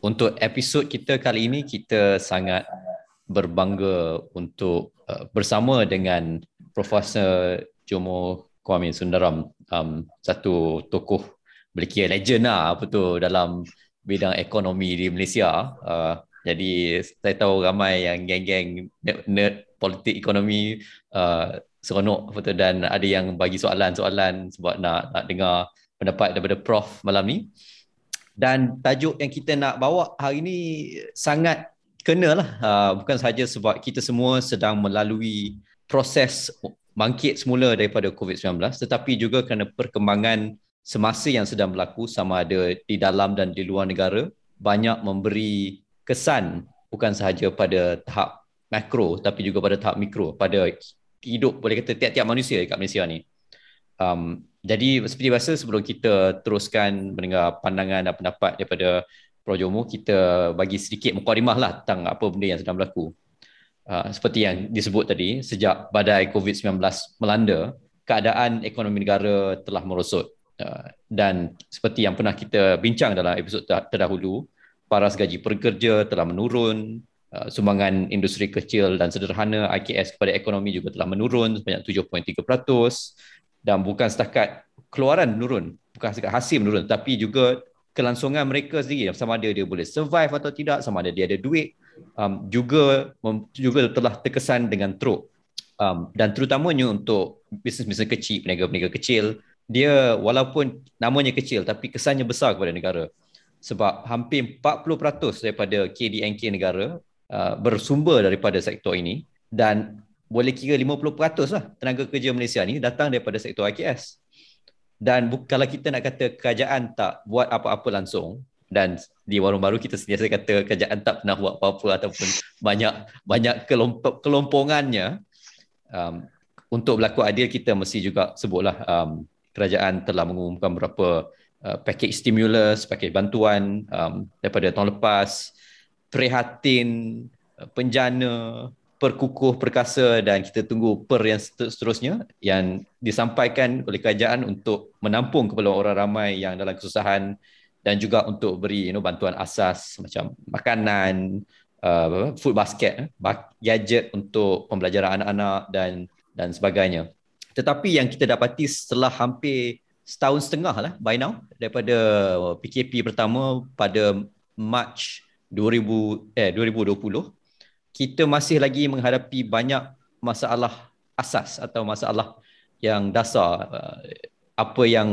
untuk episod kita kali ini kita sangat berbangga untuk uh, bersama dengan Profesor Jomo Kwame Sundaram um, satu tokoh boleh kira legend lah apa tu dalam bidang ekonomi di Malaysia. Uh, jadi saya tahu ramai yang geng-geng nerd politik ekonomi uh, seronok apa tu dan ada yang bagi soalan-soalan sebab nak nak dengar pendapat daripada prof malam ni dan tajuk yang kita nak bawa hari ini sangat kena lah uh, bukan sahaja sebab kita semua sedang melalui proses bangkit semula daripada COVID-19 tetapi juga kerana perkembangan semasa yang sedang berlaku sama ada di dalam dan di luar negara banyak memberi kesan bukan sahaja pada tahap makro tapi juga pada tahap mikro pada hidup boleh kata tiap-tiap manusia dekat Malaysia ni. Um, jadi seperti biasa sebelum kita teruskan mendengar pandangan dan pendapat daripada Pro Jomo, kita bagi sedikit mukadimah lah tentang apa benda yang sedang berlaku. Uh, seperti yang disebut tadi, sejak badai COVID-19 melanda, keadaan ekonomi negara telah merosot. Uh, dan seperti yang pernah kita bincang dalam episod terdahulu, paras gaji pekerja telah menurun, uh, sumbangan industri kecil dan sederhana IKS kepada ekonomi juga telah menurun sebanyak 7.3% dan bukan setakat keluaran menurun, bukan setakat hasil menurun tapi juga kelangsungan mereka sendiri sama ada dia boleh survive atau tidak, sama ada dia ada duit um, juga juga telah terkesan dengan teruk. Um, dan terutamanya untuk bisnes-bisnes kecil, peniaga-peniaga kecil, dia walaupun namanya kecil tapi kesannya besar kepada negara. Sebab hampir 40% daripada KDNK negara uh, bersumber daripada sektor ini dan boleh kira 50% lah tenaga kerja Malaysia ni datang daripada sektor IKS. Dan bu- kalau kita nak kata kerajaan tak buat apa-apa langsung dan di warung baru kita sentiasa kata kerajaan tak pernah buat apa-apa ataupun banyak banyak kelompok kelompongannya um, untuk berlaku adil kita mesti juga sebutlah um, kerajaan telah mengumumkan beberapa uh, package stimulus, package bantuan um, daripada tahun lepas prihatin uh, penjana perkukuh perkasa dan kita tunggu per yang seterusnya yang disampaikan oleh kerajaan untuk menampung keperluan orang ramai yang dalam kesusahan dan juga untuk beri you know, bantuan asas macam makanan, uh, food basket, eh, gadget untuk pembelajaran anak-anak dan dan sebagainya. Tetapi yang kita dapati setelah hampir setahun setengah lah by now daripada PKP pertama pada March 2000 eh 2020 kita masih lagi menghadapi banyak masalah asas atau masalah yang dasar uh, apa yang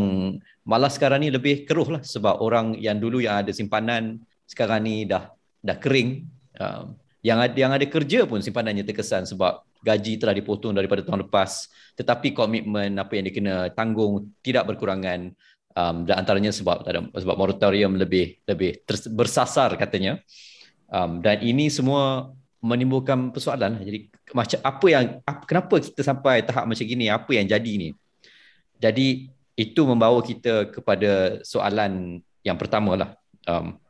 malah sekarang ni lebih keruh lah sebab orang yang dulu yang ada simpanan sekarang ni dah dah kering. Uh, yang ada yang ada kerja pun simpanannya terkesan sebab gaji telah dipotong daripada tahun lepas. Tetapi komitmen apa yang dikena tanggung tidak berkurangan um, dan antaranya sebab sebab moratorium lebih lebih bersasar katanya. Um, dan ini semua menimbulkan persoalan. Jadi macam apa yang apa, kenapa kita sampai tahap macam gini? Apa yang jadi ni? Jadi itu membawa kita kepada soalan yang pertama lah. Um,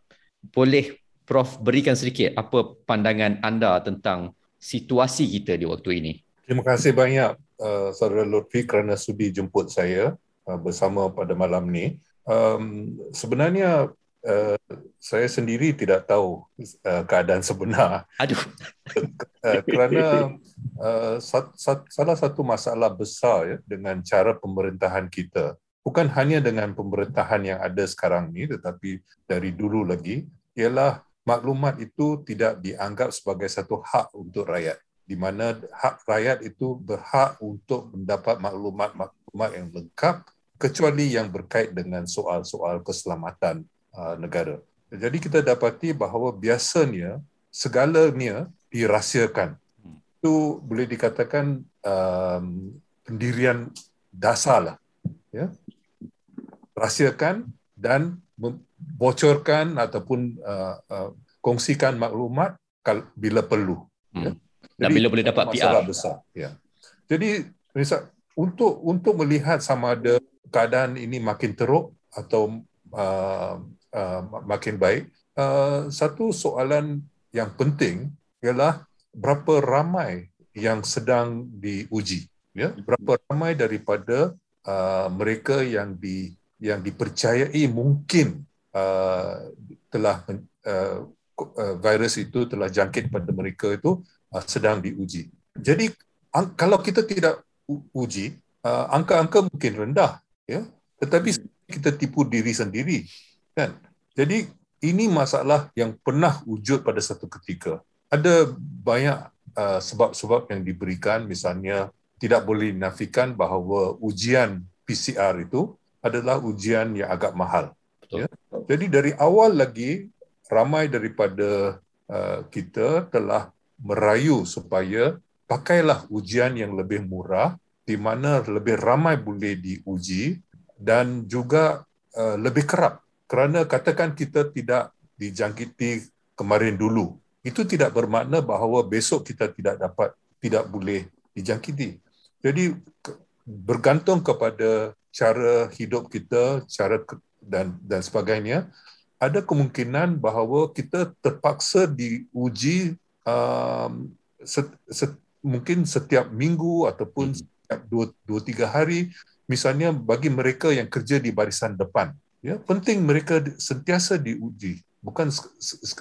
boleh Prof berikan sedikit apa pandangan anda tentang situasi kita di waktu ini? Terima kasih banyak uh, Saudara Lutfi kerana sudi jemput saya uh, bersama pada malam ni. Um, sebenarnya Uh, saya sendiri tidak tahu uh, keadaan sebenar. Aduh. uh, kerana uh, sat, sat, salah satu masalah besar ya dengan cara pemerintahan kita bukan hanya dengan pemerintahan yang ada sekarang ni tetapi dari dulu lagi ialah maklumat itu tidak dianggap sebagai satu hak untuk rakyat di mana hak rakyat itu berhak untuk mendapat maklumat-maklumat yang lengkap kecuali yang berkait dengan soal-soal keselamatan negara. Jadi kita dapati bahawa biasanya segalanya dirahsiakan. Itu boleh dikatakan um, pendirian dasar lah. Ya? Rahsiakan dan bocorkan ataupun uh, uh, kongsikan maklumat bila perlu. Hmm. Ya? Dan bila boleh dapat PR. besar. Ya. Jadi misal, untuk untuk melihat sama ada keadaan ini makin teruk atau uh, Uh, makin baik. Uh, satu soalan yang penting ialah berapa ramai yang sedang diuji. Ya, berapa ramai daripada uh, mereka yang di yang dipercayai mungkin uh, telah uh, virus itu telah jangkit pada mereka itu uh, sedang diuji. Jadi ang- kalau kita tidak uji, uh, angka-angka mungkin rendah, ya. Tetapi kita tipu diri sendiri, kan? Jadi ini masalah yang pernah wujud pada satu ketika. Ada banyak uh, sebab-sebab yang diberikan, misalnya tidak boleh dinafikan bahawa ujian PCR itu adalah ujian yang agak mahal. Betul. Ya? Jadi dari awal lagi ramai daripada uh, kita telah merayu supaya pakailah ujian yang lebih murah di mana lebih ramai boleh diuji dan juga uh, lebih kerap kerana katakan kita tidak dijangkiti kemarin dulu itu tidak bermakna bahawa besok kita tidak dapat tidak boleh dijangkiti jadi bergantung kepada cara hidup kita cara dan dan sebagainya ada kemungkinan bahawa kita terpaksa diuji um, set, set, mungkin setiap minggu ataupun hmm. setiap dua, dua tiga hari misalnya bagi mereka yang kerja di barisan depan ya penting mereka sentiasa diuji bukan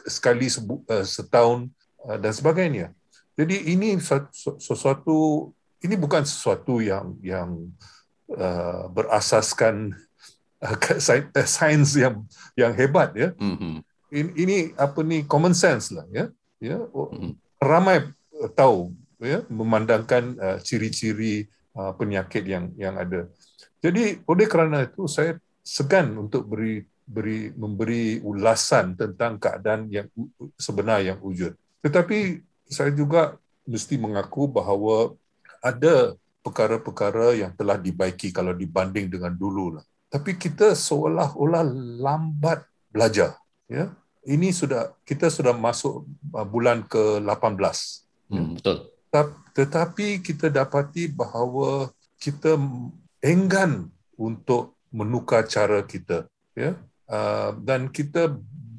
sekali uh, setahun uh, dan sebagainya jadi ini sesuatu ini bukan sesuatu yang yang uh, berasaskan uh, sains yang yang hebat ya. Mm-hmm. Ini, ini apa ni common sense lah ya. Ya mm-hmm. ramai tahu ya memandangkan uh, ciri-ciri uh, penyakit yang yang ada. Jadi oleh kerana itu saya segan untuk beri beri memberi ulasan tentang keadaan yang sebenar yang wujud. Tetapi saya juga mesti mengaku bahawa ada perkara-perkara yang telah dibaiki kalau dibanding dengan dulu lah tapi kita seolah-olah lambat belajar ya. Ini sudah kita sudah masuk uh, bulan ke-18 hmm, betul. Tetapi kita dapati bahawa kita enggan untuk menukar cara kita ya. Uh, dan kita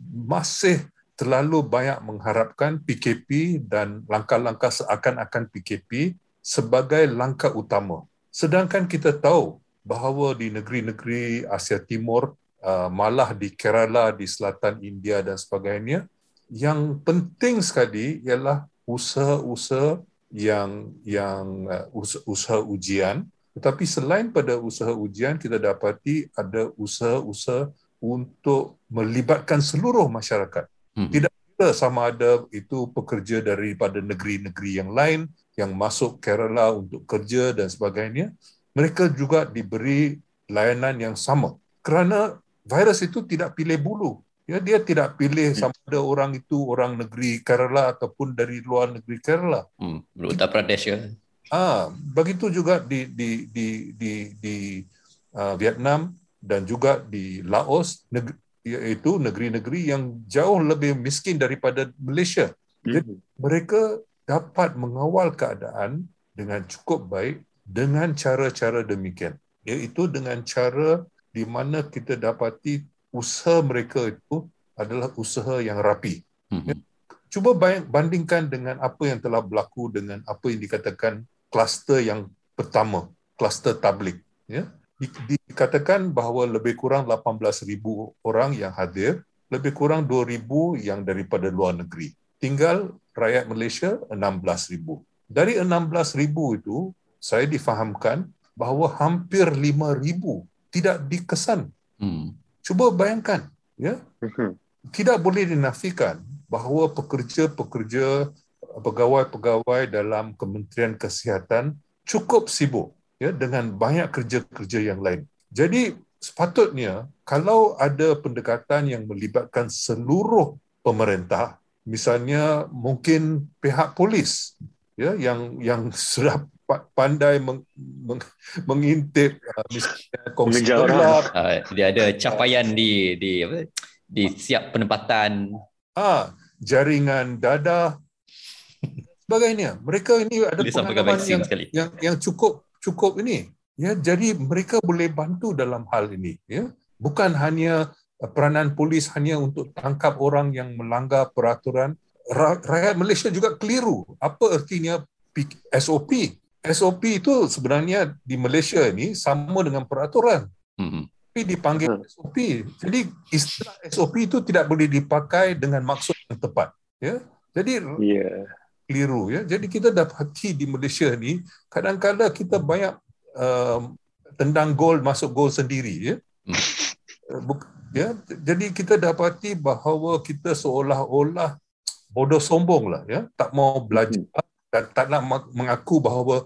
masih terlalu banyak mengharapkan PKP dan langkah-langkah seakan-akan PKP sebagai langkah utama. Sedangkan kita tahu bahawa di negeri-negeri Asia Timur uh, malah di Kerala di selatan India dan sebagainya yang penting sekali ialah usaha-usaha yang yang uh, usaha ujian tetapi selain pada usaha ujian kita dapati ada usaha-usaha untuk melibatkan seluruh masyarakat. Hmm. tidak kira sama ada itu pekerja daripada negeri-negeri yang lain yang masuk Kerala untuk kerja dan sebagainya. Mereka juga diberi layanan yang sama. Kerana virus itu tidak pilih bulu. Ya dia tidak pilih hmm. sama ada orang itu orang negeri Kerala ataupun dari luar negeri Kerala. Hmm Uttar Pradesh ya ah begitu juga di di di di di uh, Vietnam dan juga di Laos negeri, iaitu negeri-negeri yang jauh lebih miskin daripada Malaysia jadi hmm mereka dapat mengawal keadaan dengan cukup baik dengan cara-cara demikian iaitu dengan cara di mana kita dapati usaha mereka itu adalah usaha yang rapi. Mm-hmm. Cuba bandingkan dengan apa yang telah berlaku dengan apa yang dikatakan kluster yang pertama, kluster tablik. Ya? Dikatakan bahawa lebih kurang 18,000 orang yang hadir, lebih kurang 2,000 yang daripada luar negeri. Tinggal rakyat Malaysia 16,000. Dari 16,000 itu, saya difahamkan bahawa hampir 5000 tidak dikesan. Hmm. Cuba bayangkan, ya. Hmm. Tidak boleh dinafikan bahawa pekerja-pekerja pegawai-pegawai dalam Kementerian Kesihatan cukup sibuk ya dengan banyak kerja-kerja yang lain. Jadi sepatutnya kalau ada pendekatan yang melibatkan seluruh pemerintah, misalnya mungkin pihak polis ya yang yang sudah pandai meng, meng, mengintip uh, misalnya kongsi gelap. Uh, dia ada capaian di di apa di siap penempatan ah jaringan dada sebagainya mereka ini ada pengalaman yang, sekali. yang yang cukup cukup ini ya jadi mereka boleh bantu dalam hal ini ya bukan hanya peranan polis hanya untuk tangkap orang yang melanggar peraturan rakyat Malaysia juga keliru apa artinya SOP SOP itu sebenarnya di Malaysia ini sama dengan peraturan. Mm-hmm. tapi dipanggil hmm. SOP. Jadi istilah SOP itu tidak boleh dipakai dengan maksud yang tepat. Ya, jadi yeah. Keliru. Ya, jadi kita dapati di Malaysia ni kadang-kadang kita banyak uh, tendang gol masuk gol sendiri. Ya. Hmm. Ya, jadi kita dapati bahawa kita seolah-olah bodoh sombong lah. Ya, tak mau belajar. Hmm dan tak nak mengaku bahawa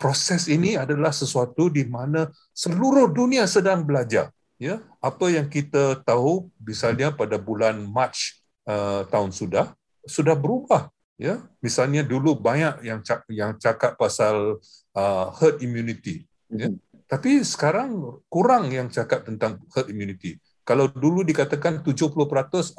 proses ini adalah sesuatu di mana seluruh dunia sedang belajar ya apa yang kita tahu misalnya pada bulan Mac uh, tahun sudah sudah berubah ya misalnya dulu banyak yang cak, yang cakap pasal uh, herd immunity ya. Mm-hmm. tapi sekarang kurang yang cakap tentang herd immunity. Kalau dulu dikatakan 70%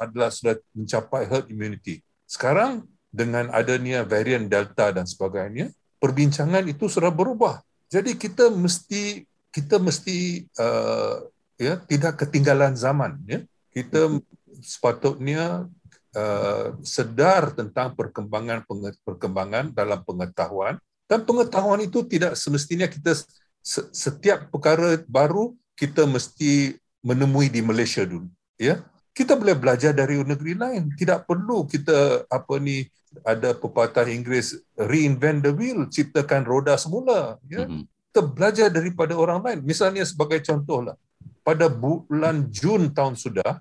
adalah sudah mencapai herd immunity. Sekarang dengan adanya varian delta dan sebagainya perbincangan itu sudah berubah. Jadi kita mesti kita mesti uh, ya tidak ketinggalan zaman ya. Kita sepatutnya uh, sedar tentang perkembangan perkembangan dalam pengetahuan. Dan pengetahuan itu tidak semestinya kita setiap perkara baru kita mesti menemui di Malaysia dulu ya. Kita boleh belajar dari negeri lain. Tidak perlu kita apa ni ada pepatah Inggeris reinvent the wheel ciptakan roda semula ya. Mm-hmm. kita belajar daripada orang lain. Misalnya sebagai contohlah pada bulan Jun tahun sudah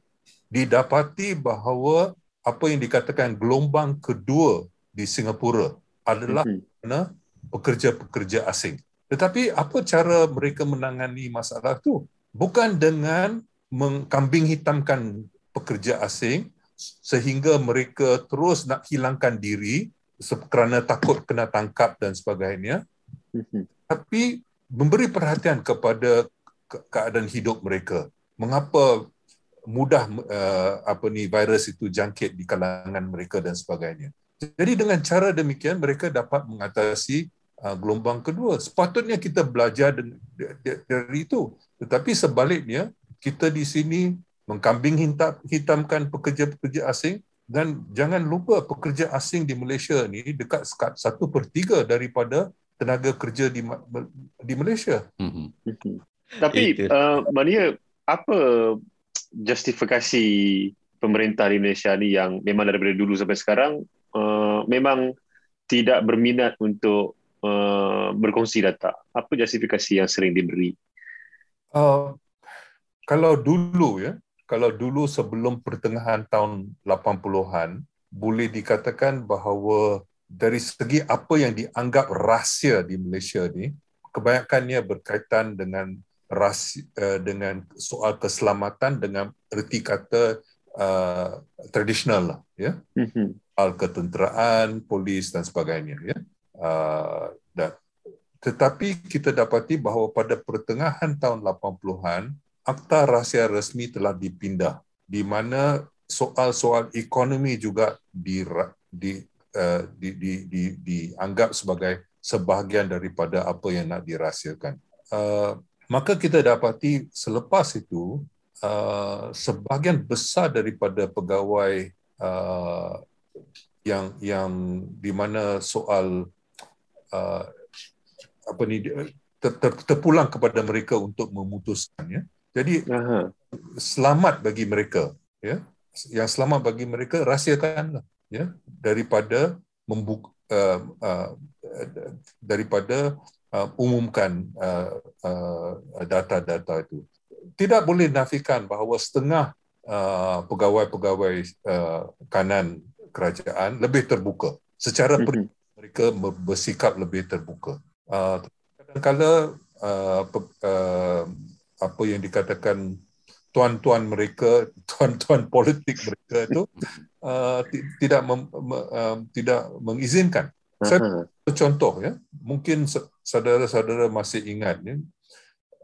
didapati bahawa apa yang dikatakan gelombang kedua di Singapura adalah mm-hmm. pekerja-pekerja asing. Tetapi apa cara mereka menangani masalah itu bukan dengan mengkambing hitamkan pekerja asing sehingga mereka terus nak hilangkan diri kerana takut kena tangkap dan sebagainya. Mhm. tapi memberi perhatian kepada keadaan hidup mereka. Mengapa mudah uh, apa ni virus itu jangkit di kalangan mereka dan sebagainya. Jadi dengan cara demikian mereka dapat mengatasi uh, gelombang kedua. Sepatutnya kita belajar dari itu. Tetapi sebaliknya kita di sini mengkambing hitamkan pekerja-pekerja asing. Dan jangan lupa pekerja asing di Malaysia ni dekat satu per tiga daripada tenaga kerja di di Malaysia. Mm-hmm. Tapi uh, Mania, apa justifikasi pemerintah di Malaysia ni yang memang daripada dulu sampai sekarang uh, memang tidak berminat untuk uh, berkongsi data? Apa justifikasi yang sering diberi? Uh, kalau dulu ya, kalau dulu sebelum pertengahan tahun 80-an boleh dikatakan bahawa dari segi apa yang dianggap rahsia di Malaysia ni kebanyakannya berkaitan dengan rahsia, uh, dengan soal keselamatan dengan erti kata uh, tradisional lah ya mm-hmm. soal ketenteraan polis dan sebagainya ya uh, dan tetapi kita dapati bahawa pada pertengahan tahun 80-an akta rahsia resmi telah dipindah di mana soal-soal ekonomi juga di, di, uh, di, di, di, dianggap sebagai sebahagian daripada apa yang nak dirahsiakan. Uh, maka kita dapati selepas itu uh, sebahagian besar daripada pegawai uh, yang yang di mana soal uh, apa ni ter, ter, terpulang kepada mereka untuk memutuskan ya jadi Aha. selamat bagi mereka, ya. Yang selamat bagi mereka rahsiakanlah, ya, daripada membuka uh, uh, daripada uh, umumkan uh, uh, data-data itu. Tidak boleh nafikan bahawa setengah uh, pegawai-pegawai uh, kanan kerajaan lebih terbuka. Secara mm-hmm. mereka bersikap lebih terbuka. Uh, kadang-kadang uh, uh, apa yang dikatakan tuan-tuan mereka, tuan-tuan politik mereka itu uh, tidak mem, uh, tidak mengizinkan. Saya contoh ya, mungkin saudara-saudara masih ingat ya,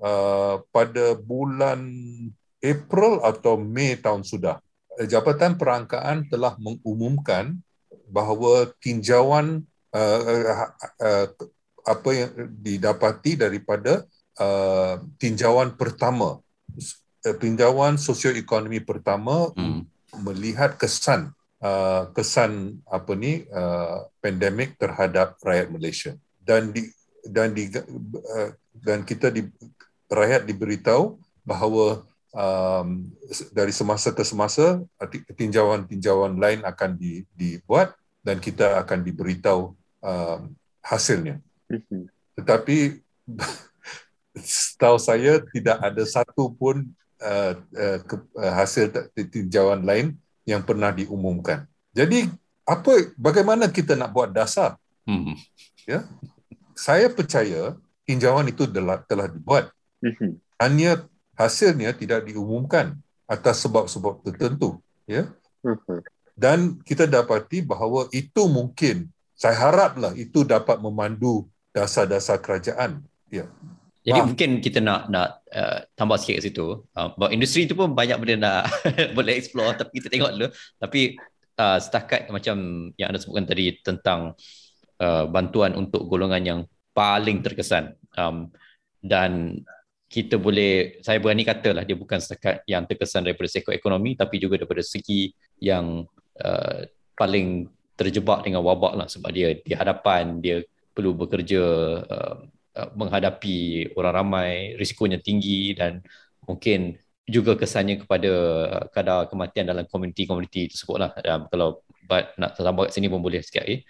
uh, pada bulan April atau Mei tahun sudah, Jabatan Perangkaan telah mengumumkan bahawa tinjauan uh, uh, uh, apa yang didapati daripada uh, tinjauan pertama uh, tinjauan sosioekonomi pertama hmm. melihat kesan uh, kesan apa ni uh, pandemik terhadap rakyat Malaysia dan di dan di uh, dan kita di rakyat diberitahu bahawa um, dari semasa ke semasa tinjauan-tinjauan lain akan di, dibuat dan kita akan diberitahu um, hasilnya. Mhm. Tetapi setahu saya tidak ada satu pun uh, uh, ke, uh, hasil tinjauan lain yang pernah diumumkan. Jadi apa bagaimana kita nak buat dasar? Hmm. Ya. Saya percaya tinjauan itu telah, telah dibuat. Hmm. Hanya hasilnya tidak diumumkan atas sebab-sebab tertentu, ya. Hmm. Dan kita dapati bahawa itu mungkin saya haraplah itu dapat memandu dasar-dasar kerajaan, ya. Jadi Wah. mungkin kita nak nak uh, tambah sikit kat situ. Uh, industri itu pun banyak benda nak boleh explore tapi kita tengok dulu. Tapi uh, setakat macam yang anda sebutkan tadi tentang uh, bantuan untuk golongan yang paling terkesan. Um, dan kita boleh saya berani katalah dia bukan setakat yang terkesan daripada segi ekonomi tapi juga daripada segi yang uh, paling terjebak dengan wabak lah. Sebab dia di hadapan dia perlu bekerja uh, uh, menghadapi orang ramai risikonya tinggi dan mungkin juga kesannya kepada kadar kematian dalam komuniti-komuniti tersebut lah. Um, kalau but nak tambah kat sini pun boleh sikit eh.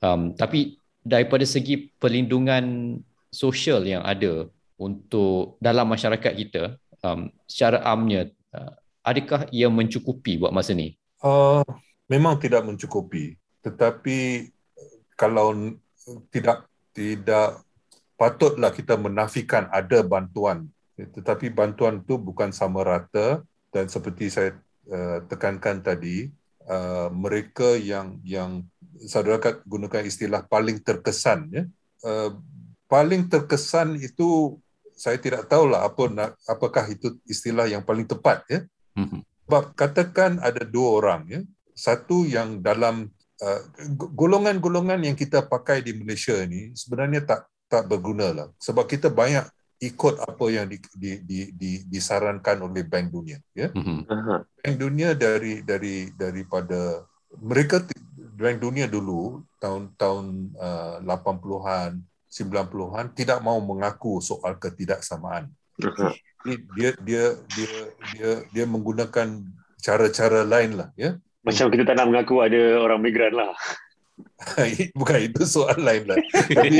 Um, tapi daripada segi perlindungan sosial yang ada untuk dalam masyarakat kita um, secara amnya uh, adakah ia mencukupi buat masa ni? Uh, memang tidak mencukupi tetapi kalau tidak tidak patutlah kita menafikan ada bantuan tetapi bantuan itu bukan sama rata dan seperti saya uh, tekankan tadi uh, mereka yang yang saudara gunakan istilah paling terkesan ya uh, paling terkesan itu saya tidak tahulah apa apakah itu istilah yang paling tepat ya. Mm-hmm. Sebab katakan ada dua orang ya. Satu yang dalam uh, golongan-golongan yang kita pakai di Malaysia ini sebenarnya tak tak berguna lah. Sebab kita banyak ikut apa yang di, di, di, di, disarankan oleh Bank Dunia ya. Mm-hmm. Bank Dunia dari dari daripada mereka Bank Dunia dulu tahun-tahun uh, 80-an 90-an tidak mau mengaku soal ketidaksamaan. Ini dia dia dia dia dia menggunakan cara-cara lain lah ya. Macam kita tak nak mengaku ada orang migran lah. Bukan itu soal lain lah. tapi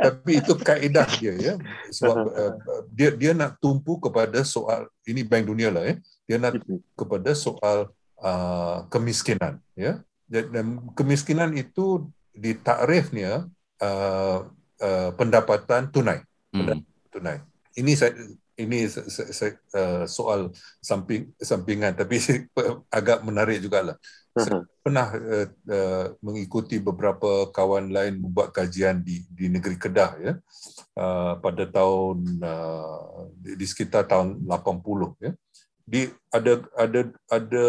tapi itu kaedah dia ya. Sebab uh, dia dia nak tumpu kepada soal ini Bank Dunia lah ya. Dia nak kepada soal uh, kemiskinan ya. Dan kemiskinan itu ditakrifnya uh, uh, pendapatan tunai. Hmm. tunai. Ini saya ini saya, saya, uh, soal samping sampingan tapi agak menarik juga lah. Saya uh-huh. pernah uh, uh, mengikuti beberapa kawan lain membuat kajian di di negeri Kedah ya. Uh, pada tahun uh, di, di sekitar tahun 80 ya. Di ada ada ada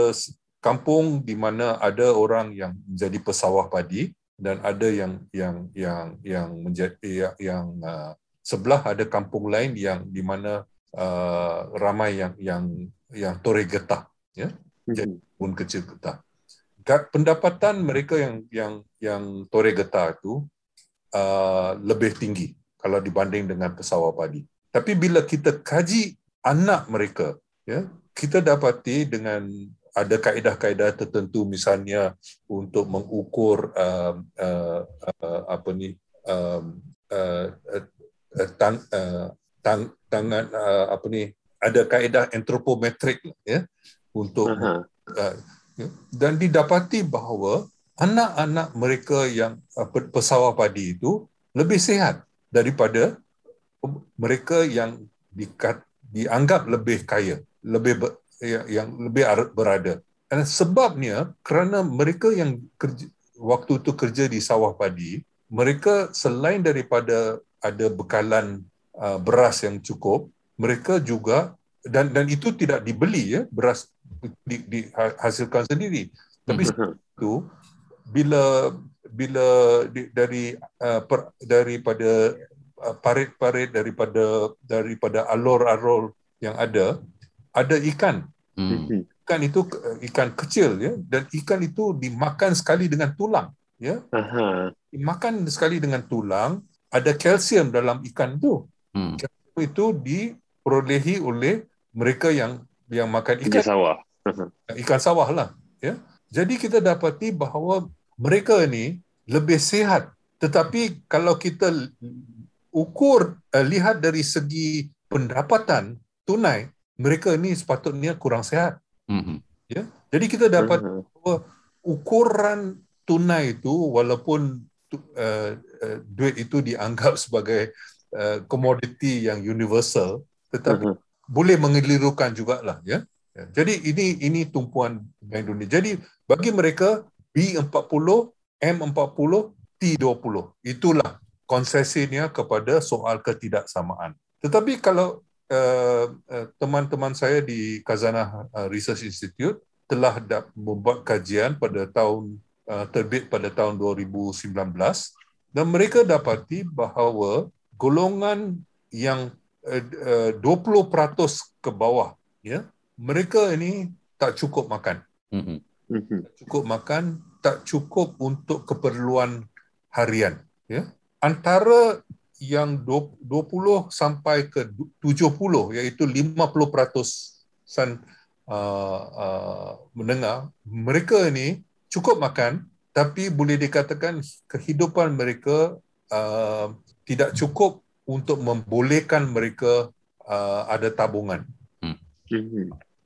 kampung di mana ada orang yang menjadi pesawah padi dan ada yang yang yang yang menjadi yang, yang uh, sebelah ada kampung lain yang di mana uh, ramai yang yang yang tore getah ya. Hmm. jadi pun kecil getah. Pendapatan mereka yang yang yang tore getah itu uh, lebih tinggi kalau dibanding dengan pesawat padi. Tapi bila kita kaji anak mereka ya kita dapati dengan ada kaedah-kaedah tertentu misalnya untuk mengukur uh, uh, uh, apa ni um, uh, uh, tang, uh, tang, tangan uh, apa ni ada kaedah antropometrik ya untuk uh-huh. uh, dan didapati bahawa anak-anak mereka yang uh, pesawat padi itu lebih sihat daripada mereka yang dikat, dianggap lebih kaya lebih yang lebih berada. Dan sebabnya kerana mereka yang kerja, waktu itu kerja di sawah padi, mereka selain daripada ada bekalan uh, beras yang cukup, mereka juga dan dan itu tidak dibeli ya beras di, dihasilkan sendiri. Tapi hmm. itu bila bila di, dari uh, per, daripada uh, parit-parit daripada daripada alor-alor yang ada ada ikan. Hmm. Ikan itu ikan kecil ya dan ikan itu dimakan sekali dengan tulang ya. Aha. Dimakan sekali dengan tulang, ada kalsium dalam ikan itu. Hmm. Kalsium itu diperolehi oleh mereka yang yang makan ikan sawah. ikan sawah lah. Ya. Jadi kita dapati bahawa mereka ini lebih sihat. Tetapi kalau kita ukur uh, lihat dari segi pendapatan tunai, mereka ini sepatutnya kurang sihat. Mm-hmm. Ya. Jadi kita dapat mm-hmm. bahawa ukuran tunai itu walaupun uh, uh, duit itu dianggap sebagai uh, komoditi yang universal, tetapi mm-hmm boleh mengelirukan jugalah ya. ya. Jadi ini ini tumpuan Bank Dunia. Jadi bagi mereka B40, M40, T20 itulah konsesinya kepada soal ketidaksamaan. Tetapi kalau uh, uh, teman-teman saya di Kazanah uh, Research Institute telah membuat kajian pada tahun uh, terbit pada tahun 2019 dan mereka dapati bahawa golongan yang 20% ke bawah ya mereka ini tak cukup makan. Mm-hmm. tak cukup makan tak cukup untuk keperluan harian ya. Antara yang 20 sampai ke 70 iaitu 50% san uh, uh, mendengar mereka ini cukup makan tapi boleh dikatakan kehidupan mereka uh, tidak cukup untuk membolehkan mereka uh, ada tabungan. Hmm.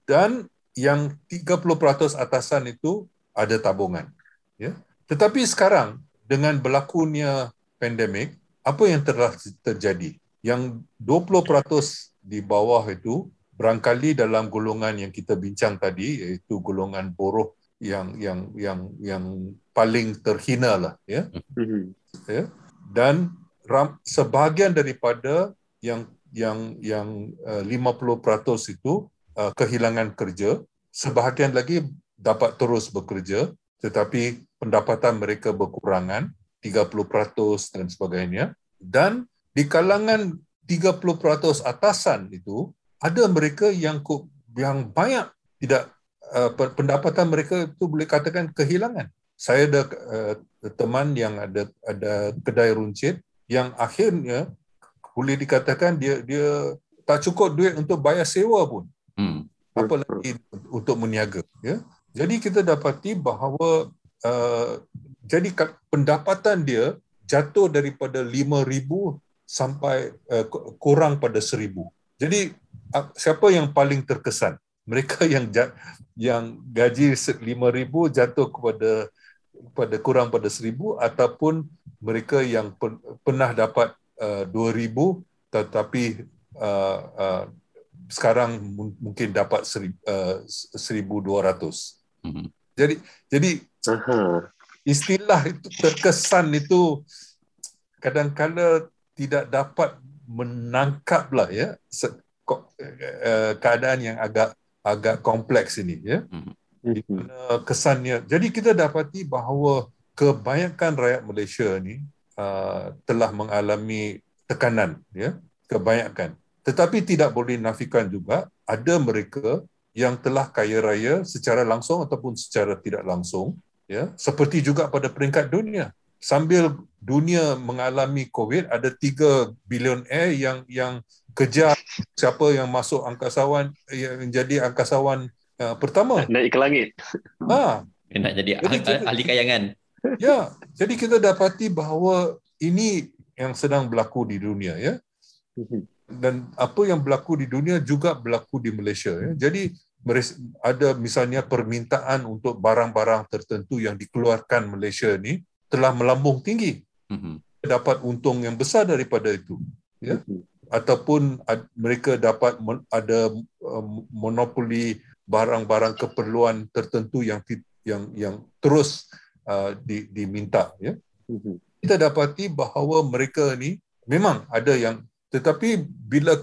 Dan yang 30% atasan itu ada tabungan. Ya. Tetapi sekarang dengan berlakunya pandemik, apa yang telah terjadi? Yang 20% di bawah itu barangkali dalam golongan yang kita bincang tadi iaitu golongan boroh yang yang yang yang paling terhina lah ya. Hmm. ya. Dan ram, sebahagian daripada yang yang yang uh, 50% itu uh, kehilangan kerja, sebahagian lagi dapat terus bekerja tetapi pendapatan mereka berkurangan 30% dan sebagainya dan di kalangan 30% atasan itu ada mereka yang yang banyak tidak uh, pendapatan mereka itu boleh katakan kehilangan. Saya ada uh, teman yang ada ada kedai runcit yang akhirnya boleh dikatakan dia dia tak cukup duit untuk bayar sewa pun. Hmm. Apalagi untuk meniaga, ya. Jadi kita dapati bahawa uh, jadi pendapatan dia jatuh daripada 5000 sampai uh, kurang pada 1000. Jadi uh, siapa yang paling terkesan? Mereka yang yang gaji 5000 jatuh kepada pada kurang pada 1000 ataupun mereka yang pernah dapat uh, 2000 tetapi uh, uh, sekarang mungkin dapat seri, uh, 1200 mm-hmm. jadi jadi istilah itu terkesan itu kadang-kadang tidak dapat menangkaplah ya uh, keadaan yang agak agak kompleks ini ya. Mm-hmm. di mana kesannya? Jadi kita dapati bahawa kebanyakan rakyat Malaysia ni uh, telah mengalami tekanan ya kebanyakan. Tetapi tidak boleh nafikan juga ada mereka yang telah kaya raya secara langsung ataupun secara tidak langsung ya seperti juga pada peringkat dunia. Sambil dunia mengalami covid ada 3 bilion air yang yang kejar siapa yang masuk angkasawan yang menjadi angkasawan uh, pertama. Naik ke langit. Ha. Nak jadi ahli, ahli kayangan. Ya, jadi kita dapati bahawa ini yang sedang berlaku di dunia ya. Dan apa yang berlaku di dunia juga berlaku di Malaysia ya. Jadi ada misalnya permintaan untuk barang-barang tertentu yang dikeluarkan Malaysia ni telah melambung tinggi. Mm-hmm. Dapat untung yang besar daripada itu. Ya. Mm-hmm. Ataupun mereka dapat ada uh, monopoli barang-barang keperluan tertentu yang yang yang terus Uh, di, diminta ya mhm. kita dapati bahawa mereka ni memang ada yang tetapi bila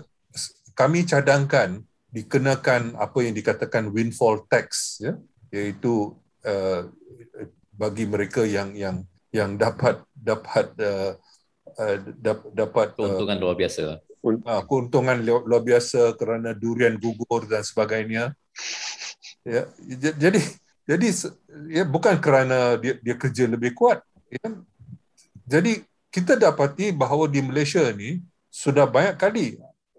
kami cadangkan dikenakan apa yang dikatakan windfall tax ya iaitu uh, bagi mereka yang yang yang dapat dapat uh, uh, dapat keuntungan uh, luar biasa uh, keuntungan luar biasa kerana durian gugur dan sebagainya ya jadi jadi ya bukan kerana dia dia kerja lebih kuat ya. Jadi kita dapati bahawa di Malaysia ni sudah banyak kali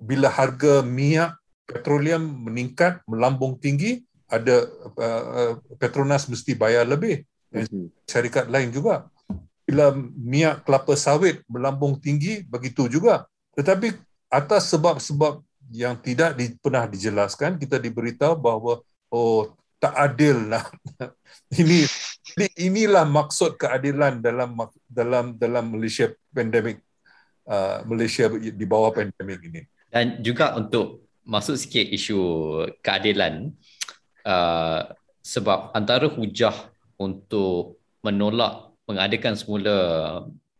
bila harga minyak petroleum meningkat melambung tinggi ada uh, uh, Petronas mesti bayar lebih. Mm-hmm. syarikat lain juga. Bila minyak kelapa sawit melambung tinggi begitu juga. Tetapi atas sebab-sebab yang tidak di, pernah dijelaskan kita diberitahu bahawa oh tak adil lah ini inilah maksud keadilan dalam dalam dalam Malaysia pandemik uh, Malaysia di bawah pandemik ini. Dan juga untuk masuk sikit isu keadilan uh, sebab antara hujah untuk menolak mengadakan semula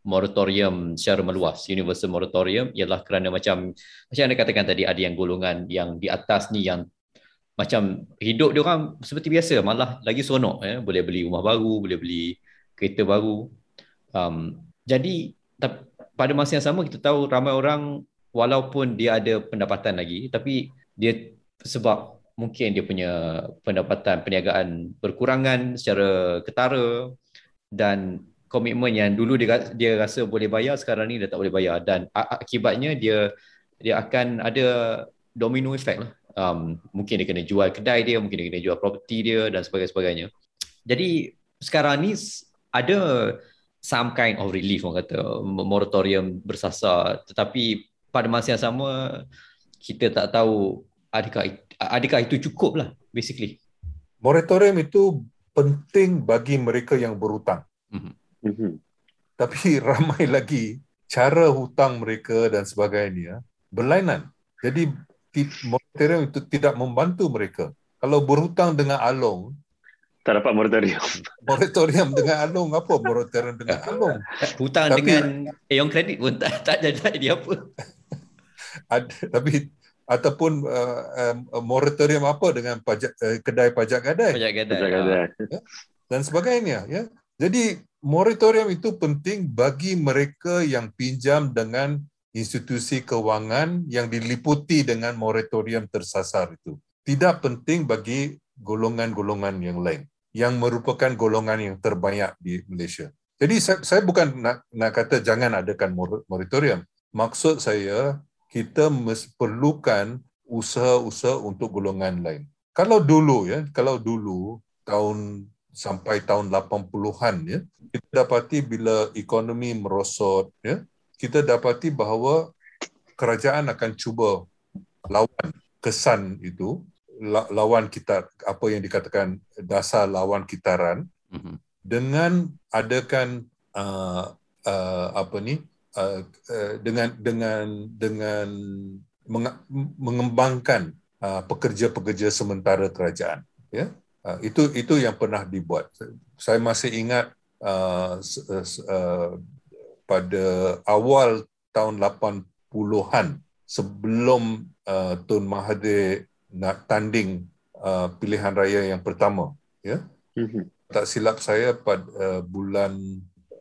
moratorium secara meluas universal moratorium ialah kerana macam macam anda katakan tadi ada yang golongan yang di atas ni yang macam hidup dia orang seperti biasa malah lagi seronok eh. Boleh beli rumah baru boleh beli kereta baru. Um, jadi pada masa yang sama kita tahu ramai orang walaupun dia ada pendapatan lagi tapi dia sebab mungkin dia punya pendapatan perniagaan berkurangan secara ketara dan komitmen yang dulu dia dia rasa boleh bayar sekarang ni dia tak boleh bayar dan akibatnya dia dia akan ada domino effect lah. Um, mungkin dia kena jual kedai dia, mungkin dia kena jual property dia dan sebagainya. Jadi sekarang ni ada some kind of relief orang kata moratorium bersasar tetapi pada masa yang sama kita tak tahu adakah adakah itu cukup lah basically. Moratorium itu penting bagi mereka yang berhutang. Mm-hmm. Mm-hmm. Tapi ramai lagi cara hutang mereka dan sebagainya berlainan. Jadi moratorium itu tidak membantu mereka. Kalau berhutang dengan Along, tak dapat moratorium. Moratorium dengan Along apa moratorium dengan Along? Hutang tapi, dengan Aeon Credit pun tak tak jadi apa. Ada, tapi ataupun uh, uh, moratorium apa dengan pajak uh, kedai pajak gadai. Pajak gadai. Pajak gadai. Ya? Dan sebagainya ya. Jadi moratorium itu penting bagi mereka yang pinjam dengan institusi kewangan yang diliputi dengan moratorium tersasar itu. Tidak penting bagi golongan-golongan yang lain yang merupakan golongan yang terbanyak di Malaysia. Jadi saya, saya bukan nak, nak kata jangan adakan moratorium. Maksud saya kita perlukan usaha-usaha untuk golongan lain. Kalau dulu ya, kalau dulu tahun sampai tahun 80-an ya kita dapati bila ekonomi merosot ya kita dapati bahawa kerajaan akan cuba lawan kesan itu lawan kita apa yang dikatakan dasar lawan kitaran mm-hmm. dengan adakan uh, uh, apa ni uh, uh, dengan dengan dengan mengembangkan uh, pekerja-pekerja sementara kerajaan ya Uh, itu itu yang pernah dibuat. Saya masih ingat uh, uh, pada awal tahun 80-an sebelum uh, Tun Mahathir nak tanding uh, pilihan raya yang pertama, ya. Mm-hmm. Tak silap saya pada uh, bulan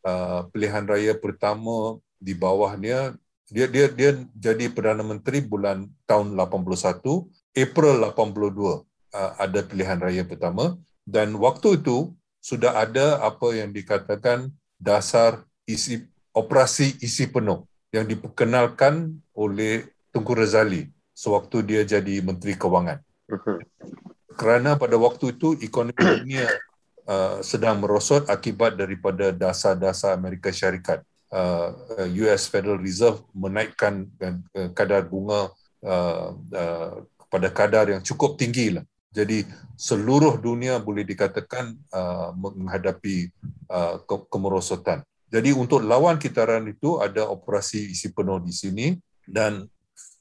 uh, pilihan raya pertama di bawahnya dia dia dia jadi perdana menteri bulan tahun 81 April 82 uh, ada pilihan raya pertama dan waktu itu sudah ada apa yang dikatakan dasar isi operasi isi penuh yang diperkenalkan oleh Tunku Razali sewaktu dia jadi Menteri Kewangan. Kerana pada waktu itu ekonomi dunia uh, sedang merosot akibat daripada dasar-dasar Amerika Syarikat. Uh, US Federal Reserve menaikkan uh, kadar bunga uh, uh, kepada kadar yang cukup tinggi lah jadi seluruh dunia boleh dikatakan uh, menghadapi uh, ke- kemerosotan. Jadi untuk lawan kitaran itu ada operasi isi penuh di sini dan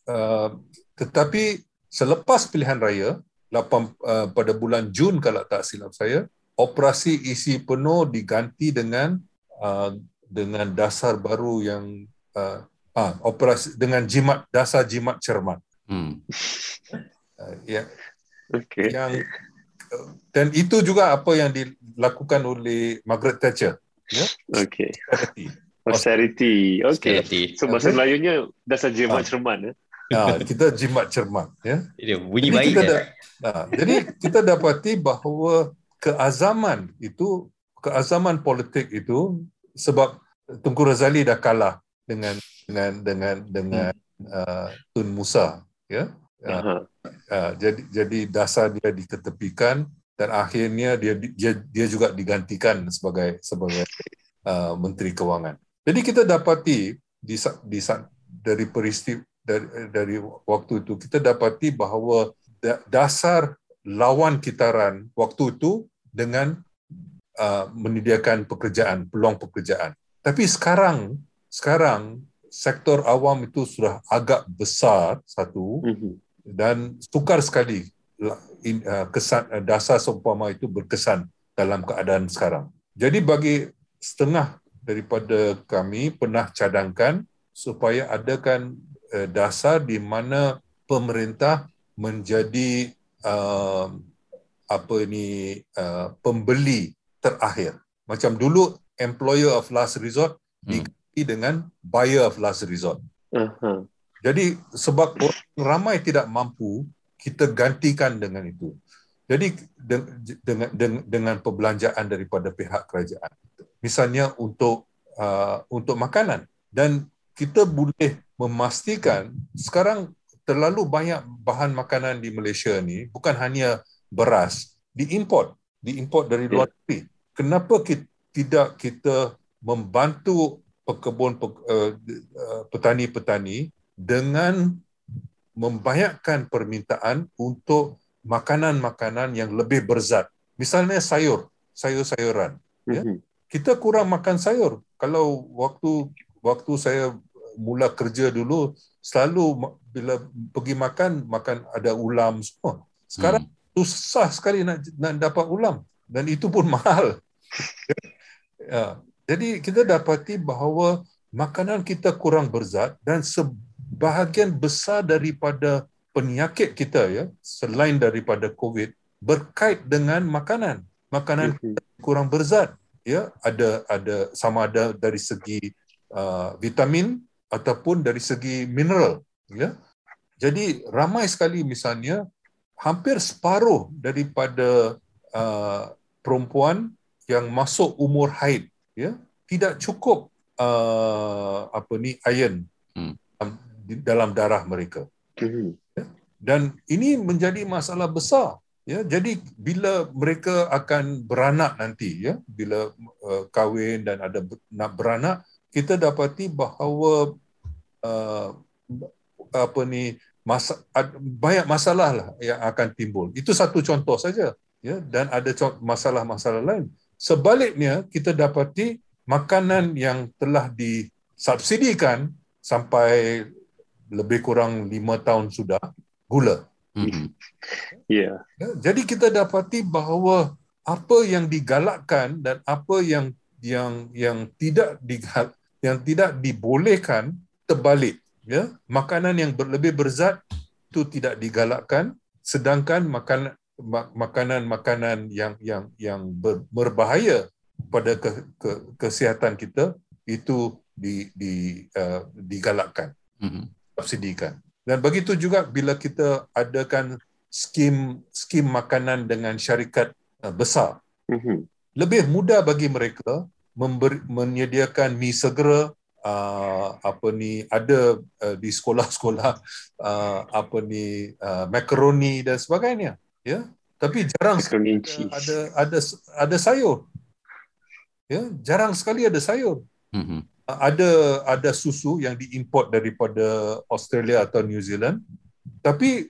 uh, tetapi selepas pilihan raya 8, uh, pada bulan Jun kalau tak silap saya operasi isi penuh diganti dengan uh, dengan dasar baru yang uh, ah, operasi dengan jimat dasar jimat cermat. Hmm. Uh, ya Okay. Yang dan itu juga apa yang dilakukan oleh Margaret Thatcher. Ya. Okay. Austerity. Okay. So bahasa okay. Melayunya dasar jimat ha. cermat. Ya? Ha, kita jimat cermat. Ya. Bunyi baik. Kita ya. da, ha, jadi kita dapati bahawa keazaman itu, keazaman politik itu sebab Tunku Razali dah kalah dengan dengan dengan dengan hmm. uh, Tun Musa. Ya Uh, uh, jadi jadi dasar dia diketepikan dan akhirnya dia dia dia juga digantikan sebagai sebagai uh, menteri kewangan. Jadi kita dapati di, di dari peristiwa dari, dari waktu itu kita dapati bahawa dasar lawan kitaran waktu itu dengan uh, menyediakan pekerjaan, peluang pekerjaan. Tapi sekarang, sekarang sektor awam itu sudah agak besar satu mm-hmm. dan sukar sekali uh, kesan uh, dasar seumpama itu berkesan dalam keadaan sekarang. Jadi bagi setengah daripada kami pernah cadangkan supaya adakan uh, dasar di mana pemerintah menjadi uh, apa ini uh, pembeli terakhir. Macam dulu employer of last resort hmm. diganti dengan buyer of last resort. Uh-huh. Jadi sebab orang ramai tidak mampu, kita gantikan dengan itu. Jadi dengan dengan dengan perbelanjaan daripada pihak kerajaan. Misalnya untuk uh, untuk makanan dan kita boleh memastikan sekarang terlalu banyak bahan makanan di Malaysia ni bukan hanya beras diimport diimport dari luar ya. negeri kenapa kita, tidak kita membantu pekebun uh, uh, petani-petani dengan membanyakkan permintaan untuk makanan-makanan yang lebih berzat misalnya sayur sayur-sayuran ya mhm. kita kurang makan sayur kalau waktu waktu saya mula kerja dulu selalu bila pergi makan makan ada ulam semua. Sekarang hmm. Susah sekali nak nak dapat ulam dan itu pun mahal. ya. Jadi kita dapati bahawa makanan kita kurang berzat dan sebahagian besar daripada penyakit kita ya selain daripada covid berkait dengan makanan. Makanan kita kurang berzat ya ada ada sama ada dari segi uh, vitamin ataupun dari segi mineral ya jadi ramai sekali misalnya hampir separuh daripada uh, perempuan yang masuk umur haid ya tidak cukup uh, apa ni iron hmm. dalam darah mereka hmm. ya? dan ini menjadi masalah besar ya jadi bila mereka akan beranak nanti ya bila uh, kahwin dan ada nak beranak kita dapati bahawa uh, apa ni masa, banyak masalah lah yang akan timbul. Itu satu contoh saja. Ya, dan ada masalah-masalah lain. Sebaliknya, kita dapati makanan yang telah disubsidikan sampai lebih kurang lima tahun sudah, gula. Mm-hmm. Yeah. Ya, jadi kita dapati bahawa apa yang digalakkan dan apa yang yang yang tidak digal, yang tidak dibolehkan terbalik ya makanan yang lebih berzat itu tidak digalakkan sedangkan makan makanan-makanan yang yang yang berbahaya pada ke, ke, kesihatan kita itu di, di uh, digalakkan mm-hmm. subsidikan dan begitu juga bila kita adakan skim skim makanan dengan syarikat uh, besar mm-hmm. lebih mudah bagi mereka memberi, menyediakan mi segera uh, apa ni ada uh, di sekolah-sekolah uh, apa ni uh, makaroni dan sebagainya ya. Tapi jarang sekali ada ada ada sayur ya. Jarang sekali ada sayur. Mm-hmm. ada ada susu yang diimport daripada Australia atau New Zealand. Tapi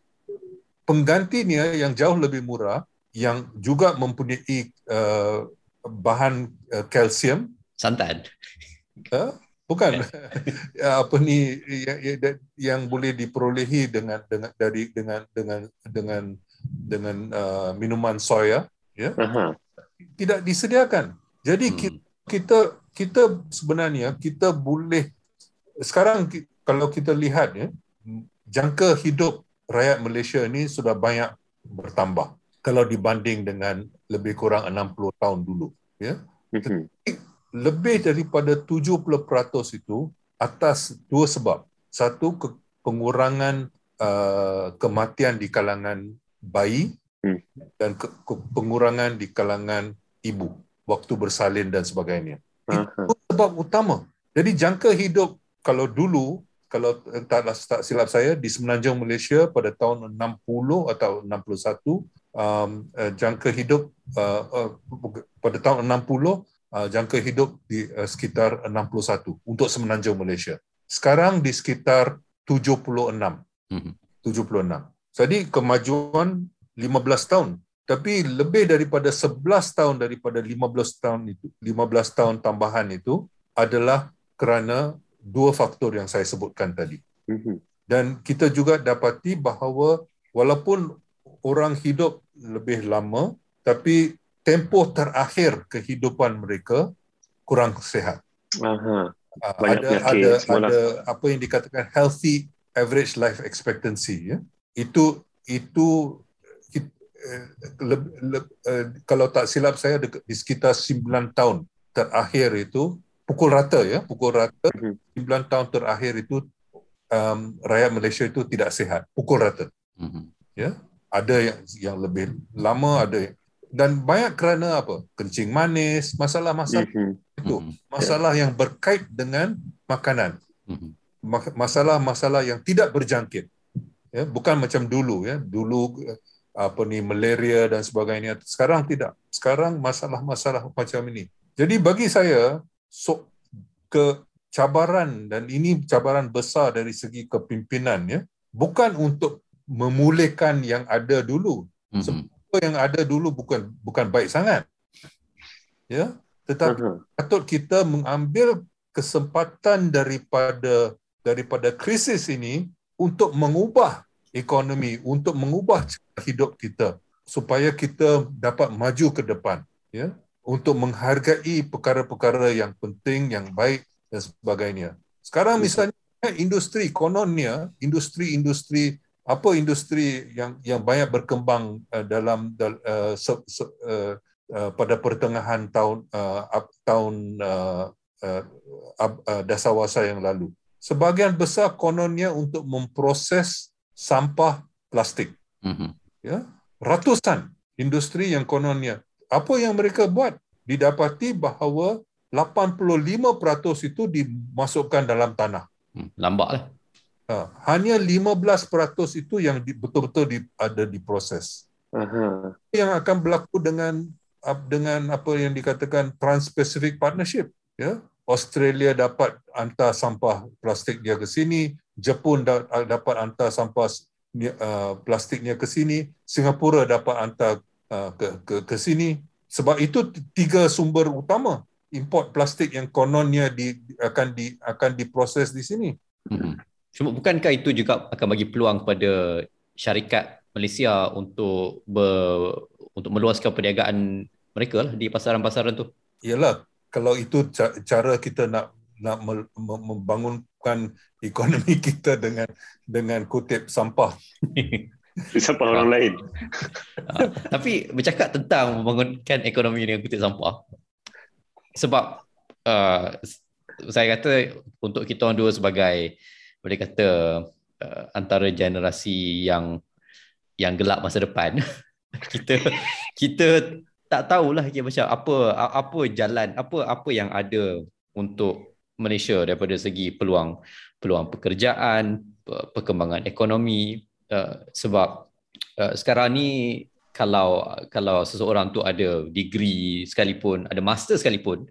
penggantinya yang jauh lebih murah yang juga mempunyai uh, bahan uh, kalsium santan. uh, bukan. Ya, apa ni yang, yang boleh diperolehi dengan dengan dari dengan dengan dengan dengan uh, minuman soya ya. Uh-huh. tidak disediakan. Jadi hmm. kita kita sebenarnya kita boleh sekarang kalau kita lihat ya jangka hidup rakyat Malaysia ini sudah banyak bertambah. Kalau dibanding dengan lebih kurang 60 tahun dulu ya. Uh-huh lebih daripada 70% itu atas dua sebab. Satu ke, pengurangan uh, kematian di kalangan bayi hmm. dan ke, ke, pengurangan di kalangan ibu waktu bersalin dan sebagainya. Itu sebab utama. Jadi jangka hidup kalau dulu kalau tak, tak silap saya di Semenanjung Malaysia pada tahun 60 atau 61 um, uh, jangka hidup uh, uh, pada tahun 60 uh, jangka hidup di uh, sekitar 61 untuk Semenanjung Malaysia. Sekarang di sekitar 76. Mm-hmm. 76. Jadi kemajuan 15 tahun. Tapi lebih daripada 11 tahun daripada 15 tahun itu 15 tahun tambahan itu adalah kerana dua faktor yang saya sebutkan tadi. Mm-hmm. Dan kita juga dapati bahawa walaupun orang hidup lebih lama tapi tempoh terakhir kehidupan mereka kurang sihat. Aha. Ah, ada ada ada apa yang dikatakan healthy average life expectancy ya. Itu itu eh, le, le, eh, kalau tak silap saya di sekitar 9 tahun terakhir itu pukul rata ya pukul rata mm-hmm. 9 tahun terakhir itu um, rakyat Malaysia itu tidak sihat pukul rata mm-hmm. ya ada yang yang lebih lama ada dan banyak kerana apa kencing manis masalah-masalah mm-hmm. itu mm-hmm. masalah yeah. yang berkait dengan makanan mm-hmm. masalah-masalah yang tidak berjangkit ya bukan macam dulu ya dulu apa ni malaria dan sebagainya sekarang tidak sekarang masalah-masalah macam ini jadi bagi saya so, ke cabaran dan ini cabaran besar dari segi kepimpinan ya bukan untuk memulihkan yang ada dulu mm-hmm. Yang ada dulu bukan bukan baik sangat ya tetapi uh-huh. patut kita mengambil kesempatan daripada daripada krisis ini untuk mengubah ekonomi untuk mengubah hidup kita supaya kita dapat maju ke depan ya untuk menghargai perkara-perkara yang penting, yang baik dan sebagainya. Sekarang misalnya industri kononnya, industri-industri apa industri yang yang banyak berkembang uh, dalam uh, se, se, uh, uh, pada pertengahan tahun uh, tahun uh, uh, uh, dasawasa yang lalu. Sebahagian besar kononnya untuk memproses sampah plastik. Mm-hmm. Ya, ratusan industri yang kononnya apa yang mereka buat? Didapati bahawa 85% itu dimasukkan dalam tanah. Hmm, lambatlah. Ha, hanya 15% itu yang di, betul-betul di, ada diproses. Uh-huh. Yang akan berlaku dengan dengan apa yang dikatakan Trans-Pacific Partnership, ya. Australia dapat hantar sampah plastik dia ke sini, Jepun dapat hantar sampah uh, plastiknya ke sini, Singapura dapat hantar uh, ke ke ke sini, sebab itu tiga sumber utama import plastik yang kononnya di, akan di akan diproses di sini. Hmm. Cuma bukankah itu juga akan bagi peluang kepada syarikat Malaysia untuk ber, untuk meluaskan perniagaan mereka lah di pasaran-pasaran tu? Yalah, kalau itu cara kita nak nak membangunkan ekonomi kita dengan dengan kutip sampah. sampah orang lain. Ha, tapi bercakap tentang membangunkan ekonomi dengan kutip sampah. Sebab uh, saya kata untuk kita orang dua sebagai boleh kata uh, antara generasi yang yang gelap masa depan. Kita kita tak tahulah okay, macam apa apa jalan apa apa yang ada untuk Malaysia daripada segi peluang peluang pekerjaan perkembangan ekonomi. Uh, sebab uh, sekarang ni kalau kalau seseorang tu ada degree sekalipun, ada master sekalipun,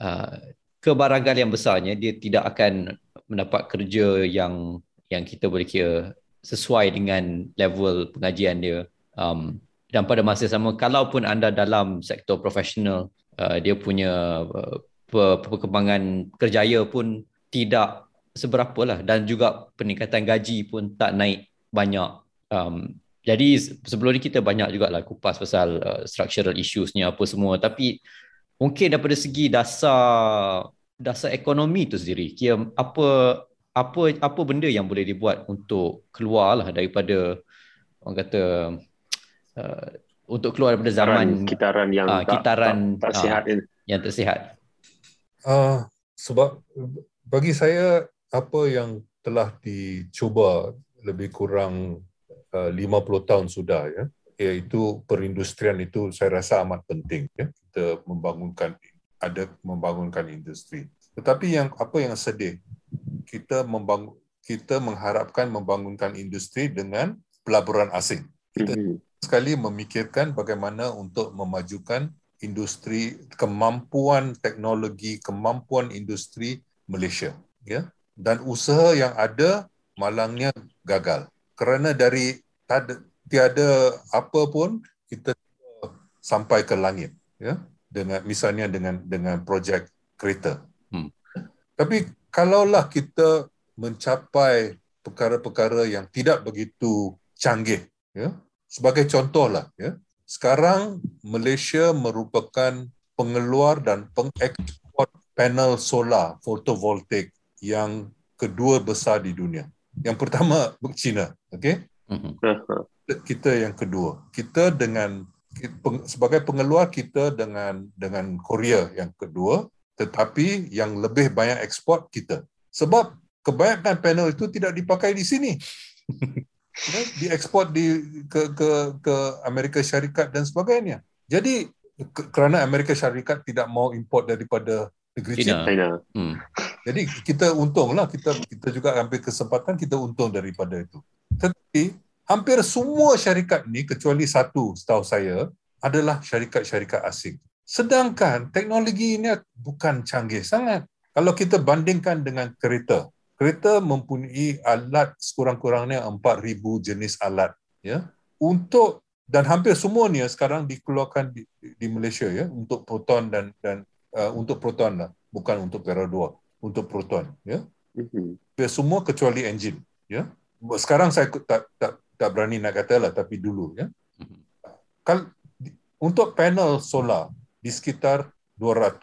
uh, kebarangan yang besarnya dia tidak akan mendapat kerja yang yang kita boleh kira sesuai dengan level pengajian dia. Um, dan pada masa sama, kalaupun anda dalam sektor profesional, uh, dia punya uh, perkembangan kerjaya pun tidak seberapa lah. Dan juga peningkatan gaji pun tak naik banyak um, jadi sebelum ni kita banyak juga lah kupas pasal uh, structural issues ni apa semua tapi mungkin daripada segi dasar dasar ekonomi tu sendiri kira apa apa apa benda yang boleh dibuat untuk keluar lah daripada orang kata uh, untuk keluar daripada zaman kitaran yang uh, kitaran tak, tak, tak sihat uh, yang tak sihat uh, sebab bagi saya apa yang telah dicuba lebih kurang uh, 50 tahun sudah ya iaitu perindustrian itu saya rasa amat penting ya kita membangunkan ada membangunkan industri. Tetapi yang apa yang sedih? Kita membangun kita mengharapkan membangunkan industri dengan pelaburan asing. Kita mm-hmm. sekali memikirkan bagaimana untuk memajukan industri kemampuan teknologi kemampuan industri Malaysia ya. Dan usaha yang ada malangnya gagal. Kerana dari tiada apa pun kita sampai ke langit ya dengan misalnya dengan dengan projek kereta hmm. tapi kalaulah kita mencapai perkara-perkara yang tidak begitu canggih ya sebagai contohlah ya sekarang Malaysia merupakan pengeluar dan pengekspor panel solar fotovoltaik yang kedua besar di dunia. Yang pertama China, okey? Mhm. Kita yang kedua. Kita dengan sebagai pengeluar kita dengan dengan Korea yang kedua, tetapi yang lebih banyak ekspor kita. Sebab kebanyakan panel itu tidak dipakai di sini. ya, diekspor di ke ke ke Amerika Syarikat dan sebagainya. Jadi ke, kerana Amerika Syarikat tidak mau import daripada negeri China. China. Hmm. Jadi kita untunglah kita kita juga ambil kesempatan kita untung daripada itu. Tetapi hampir semua syarikat ni kecuali satu setahu saya adalah syarikat-syarikat asing. Sedangkan teknologi ini bukan canggih sangat. Kalau kita bandingkan dengan kereta, kereta mempunyai alat sekurang-kurangnya 4000 jenis alat ya untuk dan hampir semuanya sekarang dikeluarkan di, di Malaysia ya untuk proton dan dan uh, untuk proton lah bukan untuk Peron 2 untuk proton ya mm-hmm. semua kecuali enjin ya sekarang saya tak tak tak berani nak kata lah tapi dulu ya. Mm-hmm. kal untuk panel solar di sekitar 200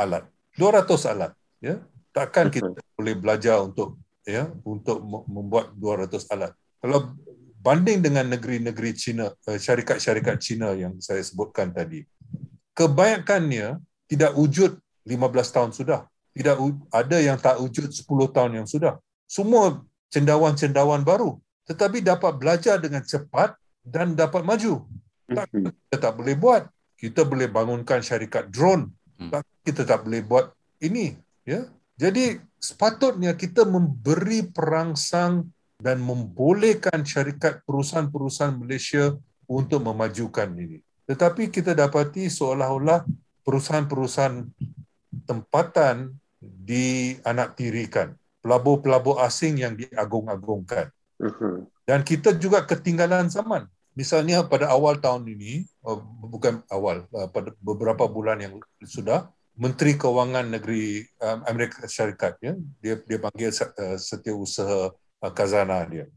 alat. 200 alat ya. Takkan kita boleh belajar untuk ya untuk membuat 200 alat. Kalau banding dengan negeri-negeri Cina eh, syarikat-syarikat Cina yang saya sebutkan tadi kebanyakannya tidak wujud 15 tahun sudah. Tidak ada yang tak wujud 10 tahun yang sudah. Semua cendawan-cendawan baru tetapi dapat belajar dengan cepat dan dapat maju tak, mhm. kita tak boleh buat kita boleh bangunkan syarikat drone hmm. tak, kita tak boleh buat ini ya jadi sepatutnya kita memberi perangsang dan membolehkan syarikat perusahaan-perusahaan Malaysia untuk memajukan ini. Tetapi kita dapati seolah-olah perusahaan-perusahaan tempatan dianaktirikan. Pelabur-pelabur asing yang diagung-agungkan. Mhm. Dan kita juga ketinggalan zaman. Misalnya pada awal tahun ini, oh, bukan awal, uh, pada beberapa bulan yang sudah, Menteri Kewangan Negeri um, Amerika Syarikat ya dia dia panggil uh, setiausaha uh, khazanah dia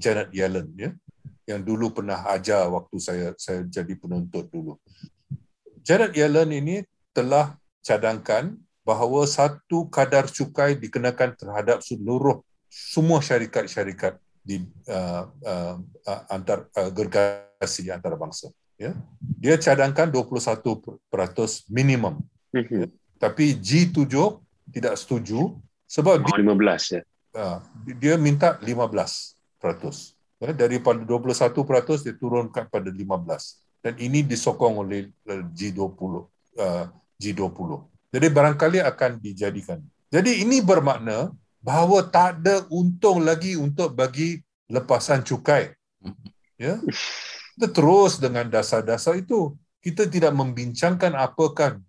Janet Yellen ya yang dulu pernah ajar waktu saya saya jadi penuntut dulu. Janet Yellen ini telah cadangkan bahawa satu kadar cukai dikenakan terhadap seluruh semua syarikat-syarikat di uh, uh, uh, antar uh, gergasi antarabangsa ya. Dia cadangkan 21% minimum. Mm-hmm. ya. tapi G7 tidak setuju sebab oh, 15 ya. uh, dia minta 15% ya. Daripada 21% dia turunkan pada 15 dan ini disokong oleh G20 uh, G20 jadi barangkali akan dijadikan. Jadi ini bermakna bahawa tak ada untung lagi untuk bagi lepasan cukai ya kita terus dengan dasar-dasar itu. Kita tidak membincangkan apakah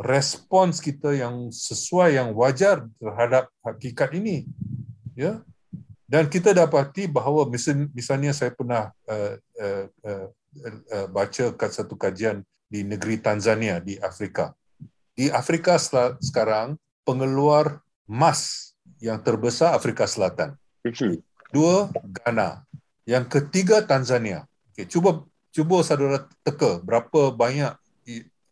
respons kita yang sesuai, yang wajar terhadap hakikat ini. Ya, dan kita dapati bahawa misalnya saya pernah uh, uh, uh, uh, baca satu kajian di negeri Tanzania di Afrika. Di Afrika sekarang pengeluar emas yang terbesar Afrika Selatan. Dua Ghana. Yang ketiga Tanzania. Okay, cuba cuba saudara teka berapa banyak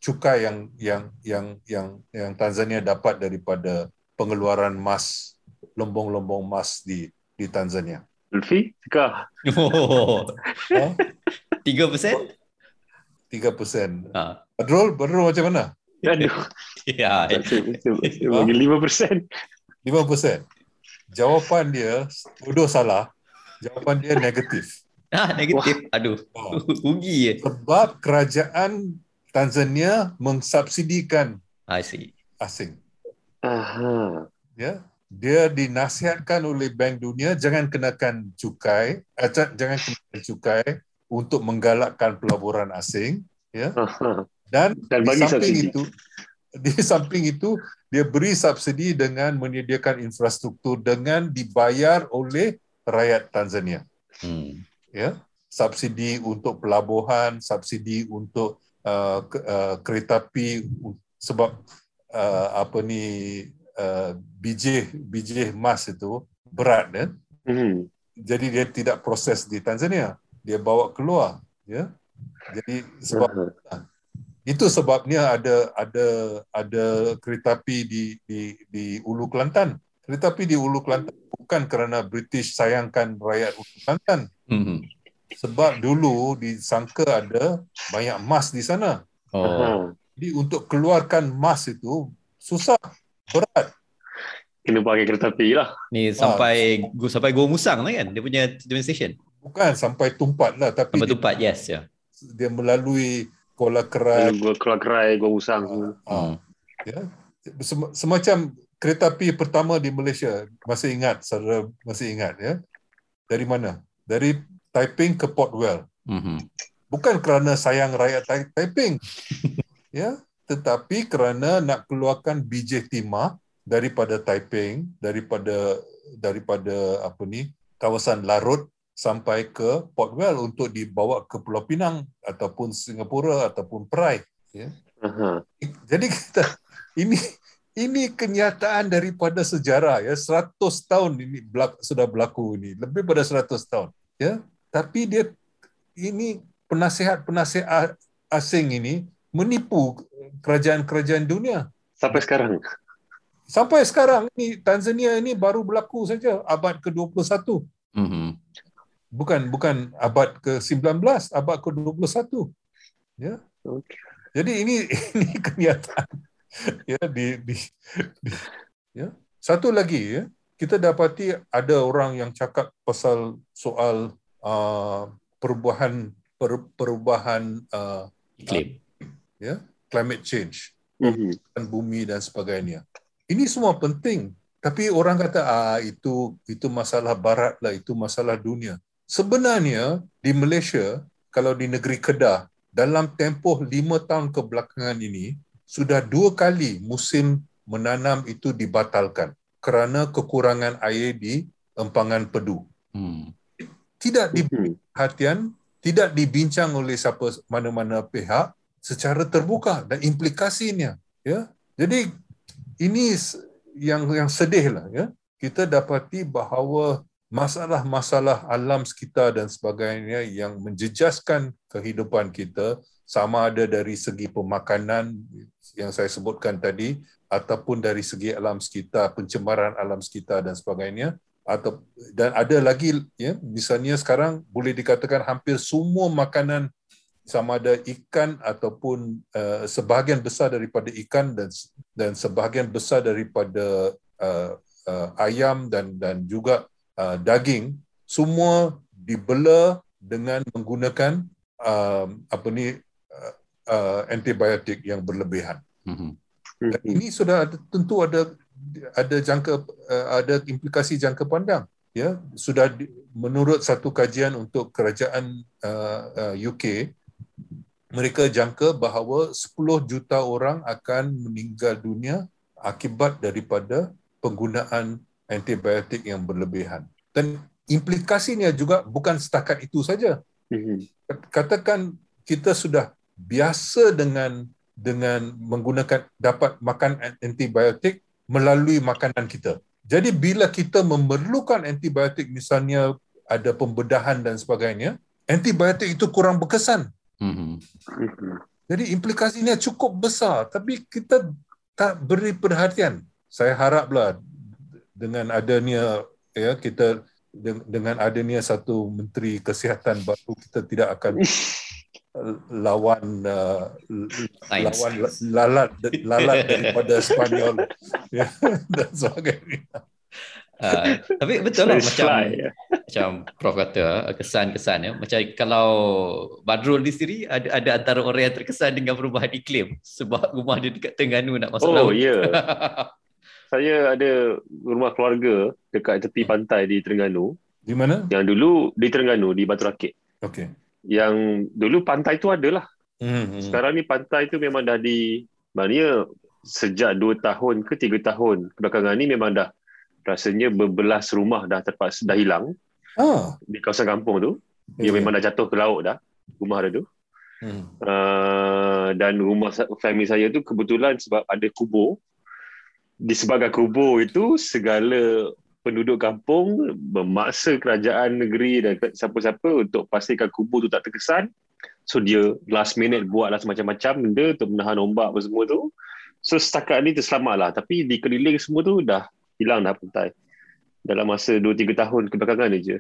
cukai yang yang yang yang yang Tanzania dapat daripada pengeluaran emas lombong-lombong emas di di Tanzania. Ulfi, teka. Oh. Tiga persen? Tiga persen. Ha. Badrul, Badrul macam mana? Aduh. Ya. Bagi lima persen. Lima persen. Jawapan dia, bodoh salah. Jawapan dia negatif. Ah, negatif. Wah. Aduh. Rugi ya. Sebab kerajaan Tanzania mensubsidikan I see. asing. Aha. Ya. dia dinasihatkan oleh Bank Dunia jangan kenakan cukai, eh, jangan kenakan cukai untuk menggalakkan pelaburan asing, ya. Dan, Dan bagi di samping subsidi. itu, di samping itu dia beri subsidi dengan menyediakan infrastruktur dengan dibayar oleh rakyat Tanzania. Hmm. Ya, subsidi untuk pelabuhan, subsidi untuk uh, uh, kereta api sebab uh, apa ni uh, biji biji emas itu berat kan. Hmm. Jadi dia tidak proses di Tanzania, dia bawa keluar, ya. Jadi sebab uh-huh. Itu sebabnya ada ada ada kereta api di di di Ulu Kelantan. Kereta api di Ulu Kelantan bukan kerana British sayangkan rakyat Ulu Kelantan. Hmm. Sebab dulu disangka ada banyak emas di sana. Oh. Jadi untuk keluarkan emas itu susah, berat. Kena pakai kereta api lah. Ni sampai ha. sampai Gua Musang lah kan? Dia punya, dia station? Bukan, sampai Tumpat lah. Tapi sampai Tumpat, dia, yes. Ya. Dia melalui Kuala Kerai. Kuala Kerai, Gua Musang. Ha. Ha. Ya. Semacam kereta api pertama di Malaysia. Masih ingat, saudara masih ingat ya? Dari mana? Dari Taiping ke Port Well. Mm-hmm. Bukan kerana sayang rakyat Taiping, ya, tetapi kerana nak keluarkan biji timah daripada Taiping, daripada daripada apa ni kawasan Larut sampai ke Port Well untuk dibawa ke Pulau Pinang ataupun Singapura ataupun Perai. Ya. Uh-huh. Jadi kita ini ini kenyataan daripada sejarah ya 100 tahun ini berlaku, sudah berlaku ini lebih pada 100 tahun ya tapi dia ini penasihat-penasihat asing ini menipu kerajaan-kerajaan dunia sampai sekarang sampai sekarang ini Tanzania ini baru berlaku saja abad ke-21 mm-hmm. Bukan bukan abad ke-19 abad ke-21. Ya. Okay. jadi ini ini kenyataan. Ya di, di, di ya. Satu lagi ya. Kita dapati ada orang yang cakap pasal soal Uh, perubahan per, perubahan uh, iklim. uh, ya climate change. Mm-hmm. bumi dan sebagainya. Ini semua penting. Tapi orang kata ah itu itu masalah barat lah itu masalah dunia sebenarnya di Malaysia kalau di negeri Kedah dalam tempoh lima tahun kebelakangan ini sudah dua kali musim menanam itu dibatalkan kerana kekurangan air di empangan pedu. Hmm tidak diberi hmm. perhatian, tidak dibincang oleh siapa mana-mana pihak secara terbuka dan implikasinya. Ya, jadi ini yang yang sedih lah. Ya, kita dapati bahawa masalah-masalah alam sekitar dan sebagainya yang menjejaskan kehidupan kita sama ada dari segi pemakanan yang saya sebutkan tadi ataupun dari segi alam sekitar, pencemaran alam sekitar dan sebagainya. Atau dan ada lagi ya misalnya sekarang boleh dikatakan hampir semua makanan sama ada ikan ataupun uh, sebahagian besar daripada ikan dan dan sebahagian besar daripada uh, uh, ayam dan dan juga uh, daging semua dibela dengan menggunakan uh, apa ni uh, uh, antibiotik yang berlebihan. Mm-hmm. Dan ini sudah ada, tentu ada ada jangka uh, ada implikasi jangka pandang ya sudah di, menurut satu kajian untuk kerajaan uh, uh, UK mereka jangka bahawa 10 juta orang akan meninggal dunia akibat daripada penggunaan antibiotik yang berlebihan dan implikasinya juga bukan setakat itu saja mm-hmm. katakan kita sudah biasa dengan dengan menggunakan dapat makan antibiotik melalui makanan kita. Jadi bila kita memerlukan antibiotik misalnya ada pembedahan dan sebagainya, antibiotik itu kurang berkesan. Mm-hmm. Jadi implikasinya cukup besar tapi kita tak beri perhatian. Saya haraplah dengan adanya ya kita dengan adanya satu menteri kesihatan baru kita tidak akan lawan uh, lawan lalat lalat daripada Spanyol ya, dan sebagainya. Uh, tapi betul lah macam ya. macam Prof kata kesan-kesan ya macam kalau Badrul di sini ada ada antara orang yang terkesan dengan perubahan iklim sebab rumah dia dekat Terengganu nak masuk oh, laut. Oh ya. Yeah. Saya ada rumah keluarga dekat tepi hmm. pantai di Terengganu. Di mana? Yang dulu di Terengganu, di Batu Rakit. Okey. Yang dulu pantai tu adalah. Hmm, hmm. Sekarang ni pantai tu memang dah di... Maknanya sejak dua tahun ke tiga tahun kebelakangan ni memang dah rasanya berbelas rumah dah terpaksa dah hilang Ah, di kawasan kampung tu. Dia Ya. memang dah jatuh ke laut dah rumah dia tu. hmm. Uh, dan rumah family saya tu kebetulan sebab ada kubur. Di sebagai kubur itu segala penduduk kampung memaksa kerajaan negeri dan siapa-siapa untuk pastikan kubur tu tak terkesan. So dia last minute buatlah semacam-macam benda untuk menahan ombak apa semua tu. So setakat ni terselamat lah. Tapi di keliling semua tu dah hilang dah pantai. Dalam masa 2-3 tahun kebelakangan je.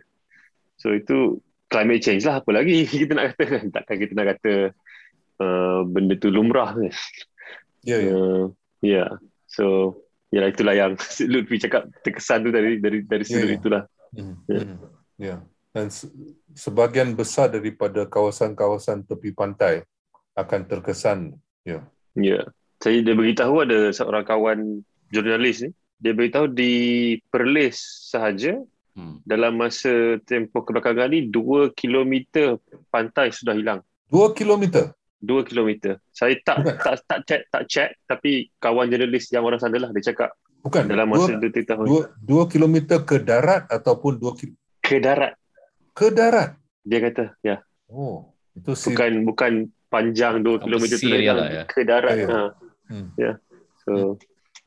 So itu climate change lah apa lagi kita nak kata kan. Takkan kita nak kata uh, benda tu lumrah kan. Ya, ya. Uh, yeah. So yalah itulah yang Lutfi cakap terkesan tu dari dari dari sudut Ya, ya. itulah. Hmm, Ya. hmm. Ya. Dan se- sebahagian besar daripada kawasan-kawasan tepi pantai akan terkesan. Ya. Ya. Yeah. Saya dia beritahu ada seorang kawan jurnalis ni dia beritahu di Perlis sahaja Hmm. dalam masa tempoh kebelakangan ni 2 km pantai sudah hilang. Dua kilometer. 2 km. Saya tak tak tak check tak check tapi kawan jurnalis yang orang sana lah dia cakap Bukan. dalam dua, masa 2 tahun dua, dua kilometer ke darat ataupun dua kil- ke darat ke darat. dia kata ya Oh, itu sih. bukan bukan panjang 2 Apa km tu sir lah, ya. ke darat Ya, ya. ha. Hmm. So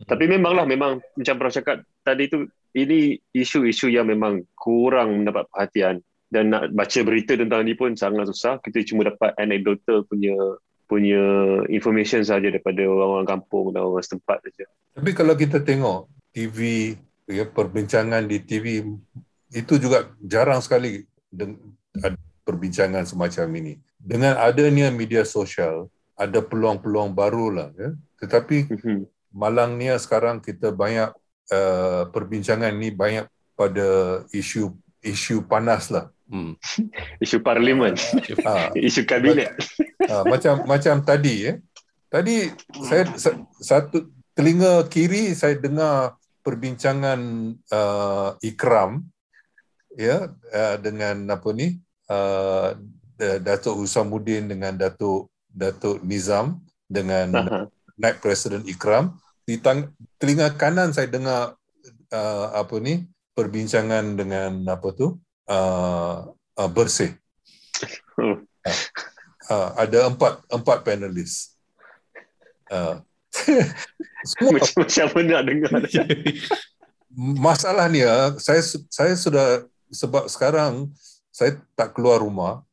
tapi memanglah memang macam Prof cakap tadi tu ini isu-isu yang memang kurang mendapat perhatian dan nak baca berita tentang ni pun sangat susah kita cuma dapat anecdotal punya punya information saja daripada orang-orang kampung dan orang setempat saja. Tapi kalau kita tengok TV, ya, perbincangan di TV itu juga jarang sekali ada perbincangan semacam ini. Dengan adanya media sosial, ada peluang-peluang baru lah. Ya. Tetapi Mhm. malangnya sekarang kita banyak uh, perbincangan ni banyak pada isu isu panas lah. Hmm. Isu parlimen, Ha, isu kabinet. ha, macam macam tadi ya. Tadi saya sa- satu telinga kiri saya dengar perbincangan uh, Ikram ya uh, dengan apa ni uh, Datuk Husamuddin dengan Datuk Datuk Nizam dengan Aha. Naib Presiden Ikram di tang, telinga kanan saya dengar uh, apa ni perbincangan dengan apa tu uh, uh, bersih. Oh. uh, ada empat empat panelis uh, semua Macam macam mana dengar masalah ni ah, saya saya sudah sebab sekarang saya tak keluar rumah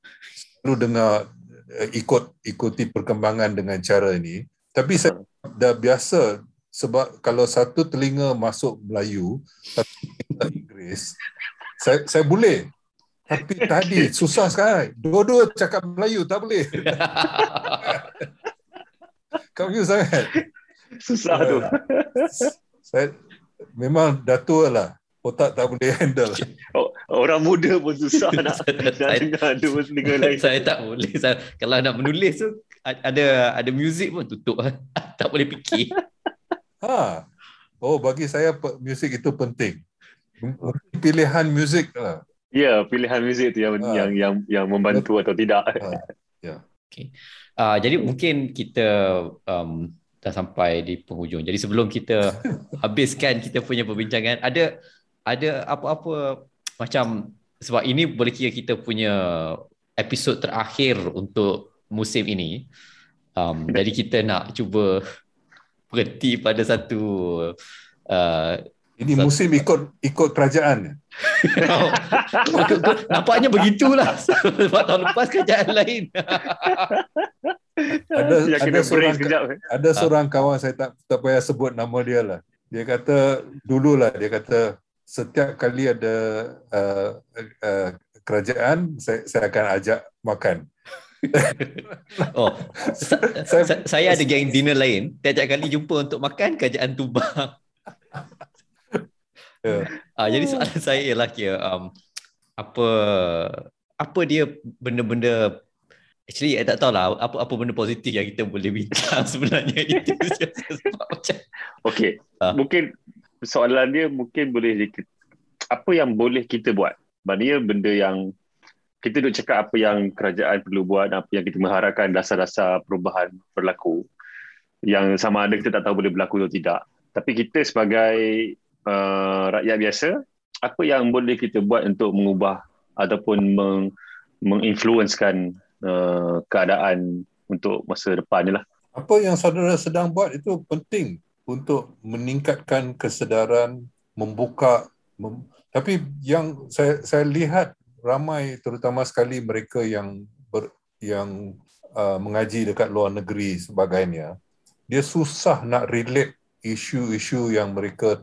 selalu dengar eh, ikut ikuti perkembangan dengan cara ini tapi saya dah biasa sebab kalau satu telinga masuk Melayu satu telinga Inggeris saya saya boleh. Tapi tadi susah sekali dua-dua cakap Melayu tak boleh. Confused sangat. Susah tu. saya memang dah tua lah. Otak tak boleh handle. Oh, orang muda pun susah nak, nak Saya- dengar dua telinga lain. saya tak boleh. Saya, kalau nak menulis tu ada ada muzik pun tutup. Tak boleh fikir. Ha. Oh, bagi saya muzik itu penting. Pilihan muzik lah. Ya, pilihan muzik tu yang Ah. yang yang yang membantu atau tidak. uh, jadi mungkin kita um, dah sampai di penghujung jadi sebelum kita habiskan kita punya perbincangan ada ada apa-apa macam sebab ini boleh kira kita punya episod terakhir untuk musim ini um, jadi kita nak cuba berhenti pada satu uh, Ini musim ikut ikut kerajaan. Nampaknya begitulah Sebab tahun lepas kerjaan lain Ada ada seorang sekejap. ada seorang kawan saya tak tak payah sebut nama dia lah. Dia kata dululah dia kata setiap kali ada uh, uh, kerajaan saya saya akan ajak makan. Oh, sa- Saya- sa- saya ada geng dinner lain. Tiap-tiap kali jumpa untuk makan kerajaan tumbang. Ya. Ah, jadi soalan saya ialah kira um, apa apa dia benda-benda actually saya tak tahu lah apa apa benda positif yang kita boleh bincang sebenarnya itu sebab macam Okey, Ah. mungkin soalan dia mungkin boleh apa yang boleh kita buat? Maknanya benda yang kita duk cakap apa yang kerajaan perlu buat, apa yang kita mengharapkan dasar-dasar perubahan berlaku yang sama ada kita tak tahu boleh berlaku atau tidak. Tapi kita sebagai uh, rakyat biasa, apa yang boleh kita buat untuk mengubah ataupun meng, menginfluenskan uh, keadaan untuk masa depan lah. Apa yang saudara sedang buat itu penting untuk meningkatkan kesedaran, membuka. Mem- tapi yang saya saya lihat ramai terutama sekali mereka yang ber, yang uh, mengaji dekat luar negeri sebagainya dia susah nak relate isu-isu yang mereka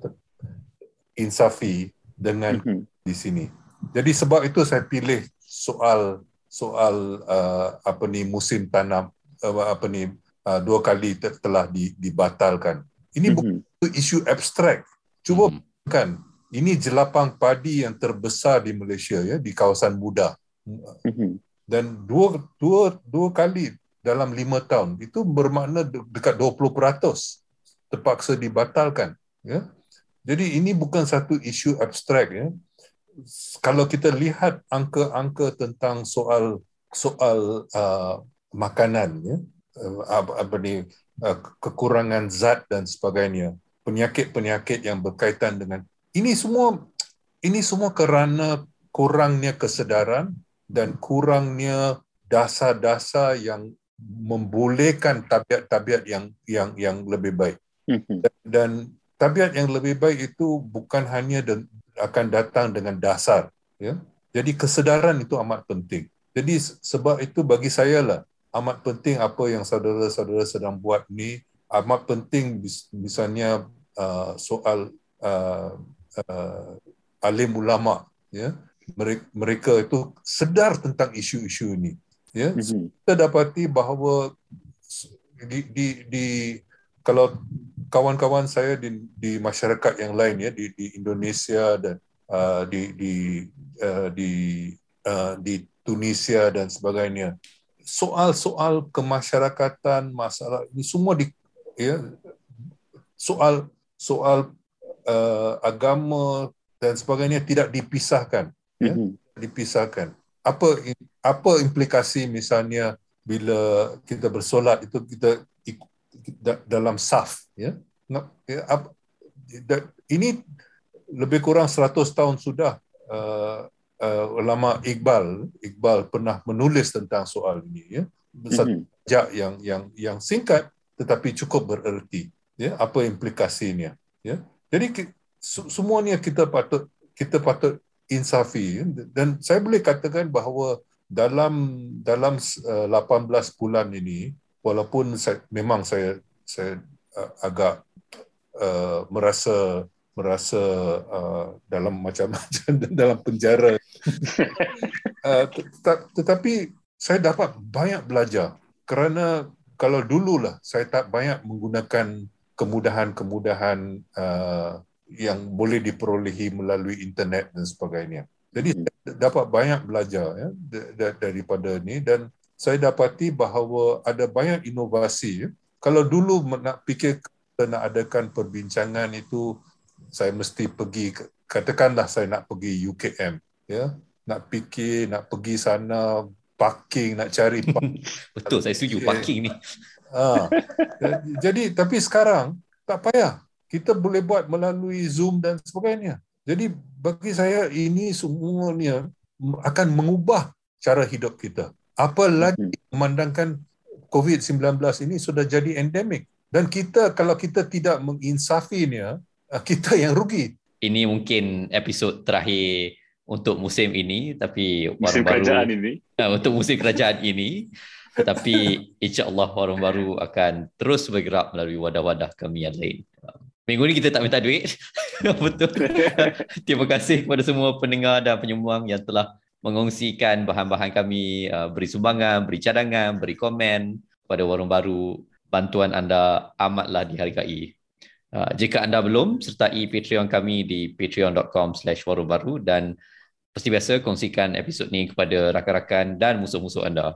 insafi dengan mm-hmm. di sini. Jadi sebab itu saya pilih soal soal uh, apa ni musim tanam uh, apa ni uh, dua kali telah di, dibatalkan. Ini mm-hmm. bukan isu abstrak. Cuba mm-hmm. kan ini jelapang padi yang terbesar di Malaysia ya di kawasan Buda. Mm-hmm. Dan dua dua dua kali dalam lima tahun itu bermakna dekat 20% terpaksa dibatalkan ya. Jadi ini bukan satu isu abstrak ya. Kalau kita lihat angka-angka tentang soal soal uh, makanan ya uh, apa ni uh, kekurangan zat dan sebagainya penyakit-penyakit yang berkaitan dengan ini semua ini semua kerana kurangnya kesedaran dan kurangnya dasar-dasar yang membolehkan tabiat-tabiat yang yang yang lebih baik. Mhm. Dan tabiat yang lebih baik itu bukan hanya dan akan datang dengan dasar, ya. Jadi kesedaran itu amat penting. Jadi sebab itu bagi saya lah amat penting apa yang saudara-saudara sedang buat ni amat penting misalnya uh, soal uh, uh, alim ulama ya mereka, itu sedar tentang isu-isu ini ya mm-hmm. kita dapati bahawa di, di, di kalau kawan-kawan saya di, di masyarakat yang lain ya di, di Indonesia dan uh, di di uh, di uh, di Tunisia dan sebagainya soal-soal kemasyarakatan masalah ini semua di ya soal soal uh, agama dan sebagainya tidak dipisahkan ya mm-hmm. dipisahkan apa apa implikasi misalnya bila kita bersolat itu kita dalam saf ya, ya ini lebih kurang 100 tahun sudah uh, uh, ulama Iqbal Iqbal pernah menulis tentang soal ini ya. Satu mm-hmm. yang yang yang singkat tetapi cukup bererti ya apa implikasinya ya. Jadi semuanya kita patut kita patut insafi dan saya boleh katakan bahawa dalam dalam uh, 18 bulan ini walaupun saya, memang saya saya uh, agak uh, merasa merasa uh, dalam macam-macam dalam penjara uh, tetapi saya dapat banyak belajar kerana kalau dululah saya tak banyak menggunakan kemudahan-kemudahan uh, yang boleh diperolehi melalui internet dan sebagainya. Jadi hmm. dapat banyak belajar ya daripada ni dan saya dapati bahawa ada banyak inovasi. Ya. Kalau dulu nak fikir nak adakan perbincangan itu saya mesti pergi katakanlah saya nak pergi UKM ya nak fikir nak pergi sana parking nak cari parking. betul saya setuju parking ni ha. jadi tapi sekarang tak payah kita boleh buat melalui Zoom dan sebagainya. Jadi bagi saya ini semuanya akan mengubah cara hidup kita. Apalagi hmm. memandangkan COVID-19 ini sudah jadi endemik. Dan kita kalau kita tidak menginsafinya, ah, kita yang rugi. Ini mungkin episod terakhir untuk musim ini tapi musim baru, kerajaan ini. Uh, untuk musim kerajaan ini. Tetapi insya-Allah orang baru akan terus bergerak melalui wadah-wadah kami yang lain. Minggu ni kita tak minta duit. Betul. Terima kasih kepada semua pendengar dan penyumbang yang telah mengongsikan bahan-bahan kami, uh, beri sumbangan, beri cadangan, beri komen pada Warung Baru. Bantuan anda amatlah dihargai. Uh, jika anda belum, sertai Patreon kami di patreon.com slash warungbaru dan seperti biasa, kongsikan episod ni kepada rakan-rakan dan musuh-musuh anda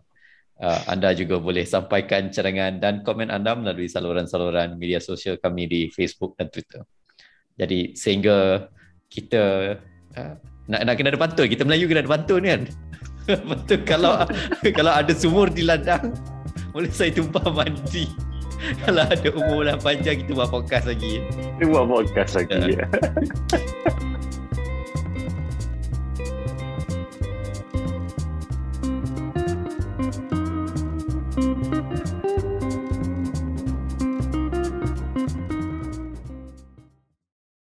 uh, anda juga boleh sampaikan cadangan dan komen anda melalui saluran-saluran media sosial kami di Facebook dan Twitter. jadi sehingga kita uh, nak nak kena ada pantun. Kita Melayu kena ada pantun kan? Betul kalau kalau ada sumur di ladang boleh saya tumpah mandi. Kalau ada umur dah panjang kita buat podcast lagi. Kita buat podcast lagi ya.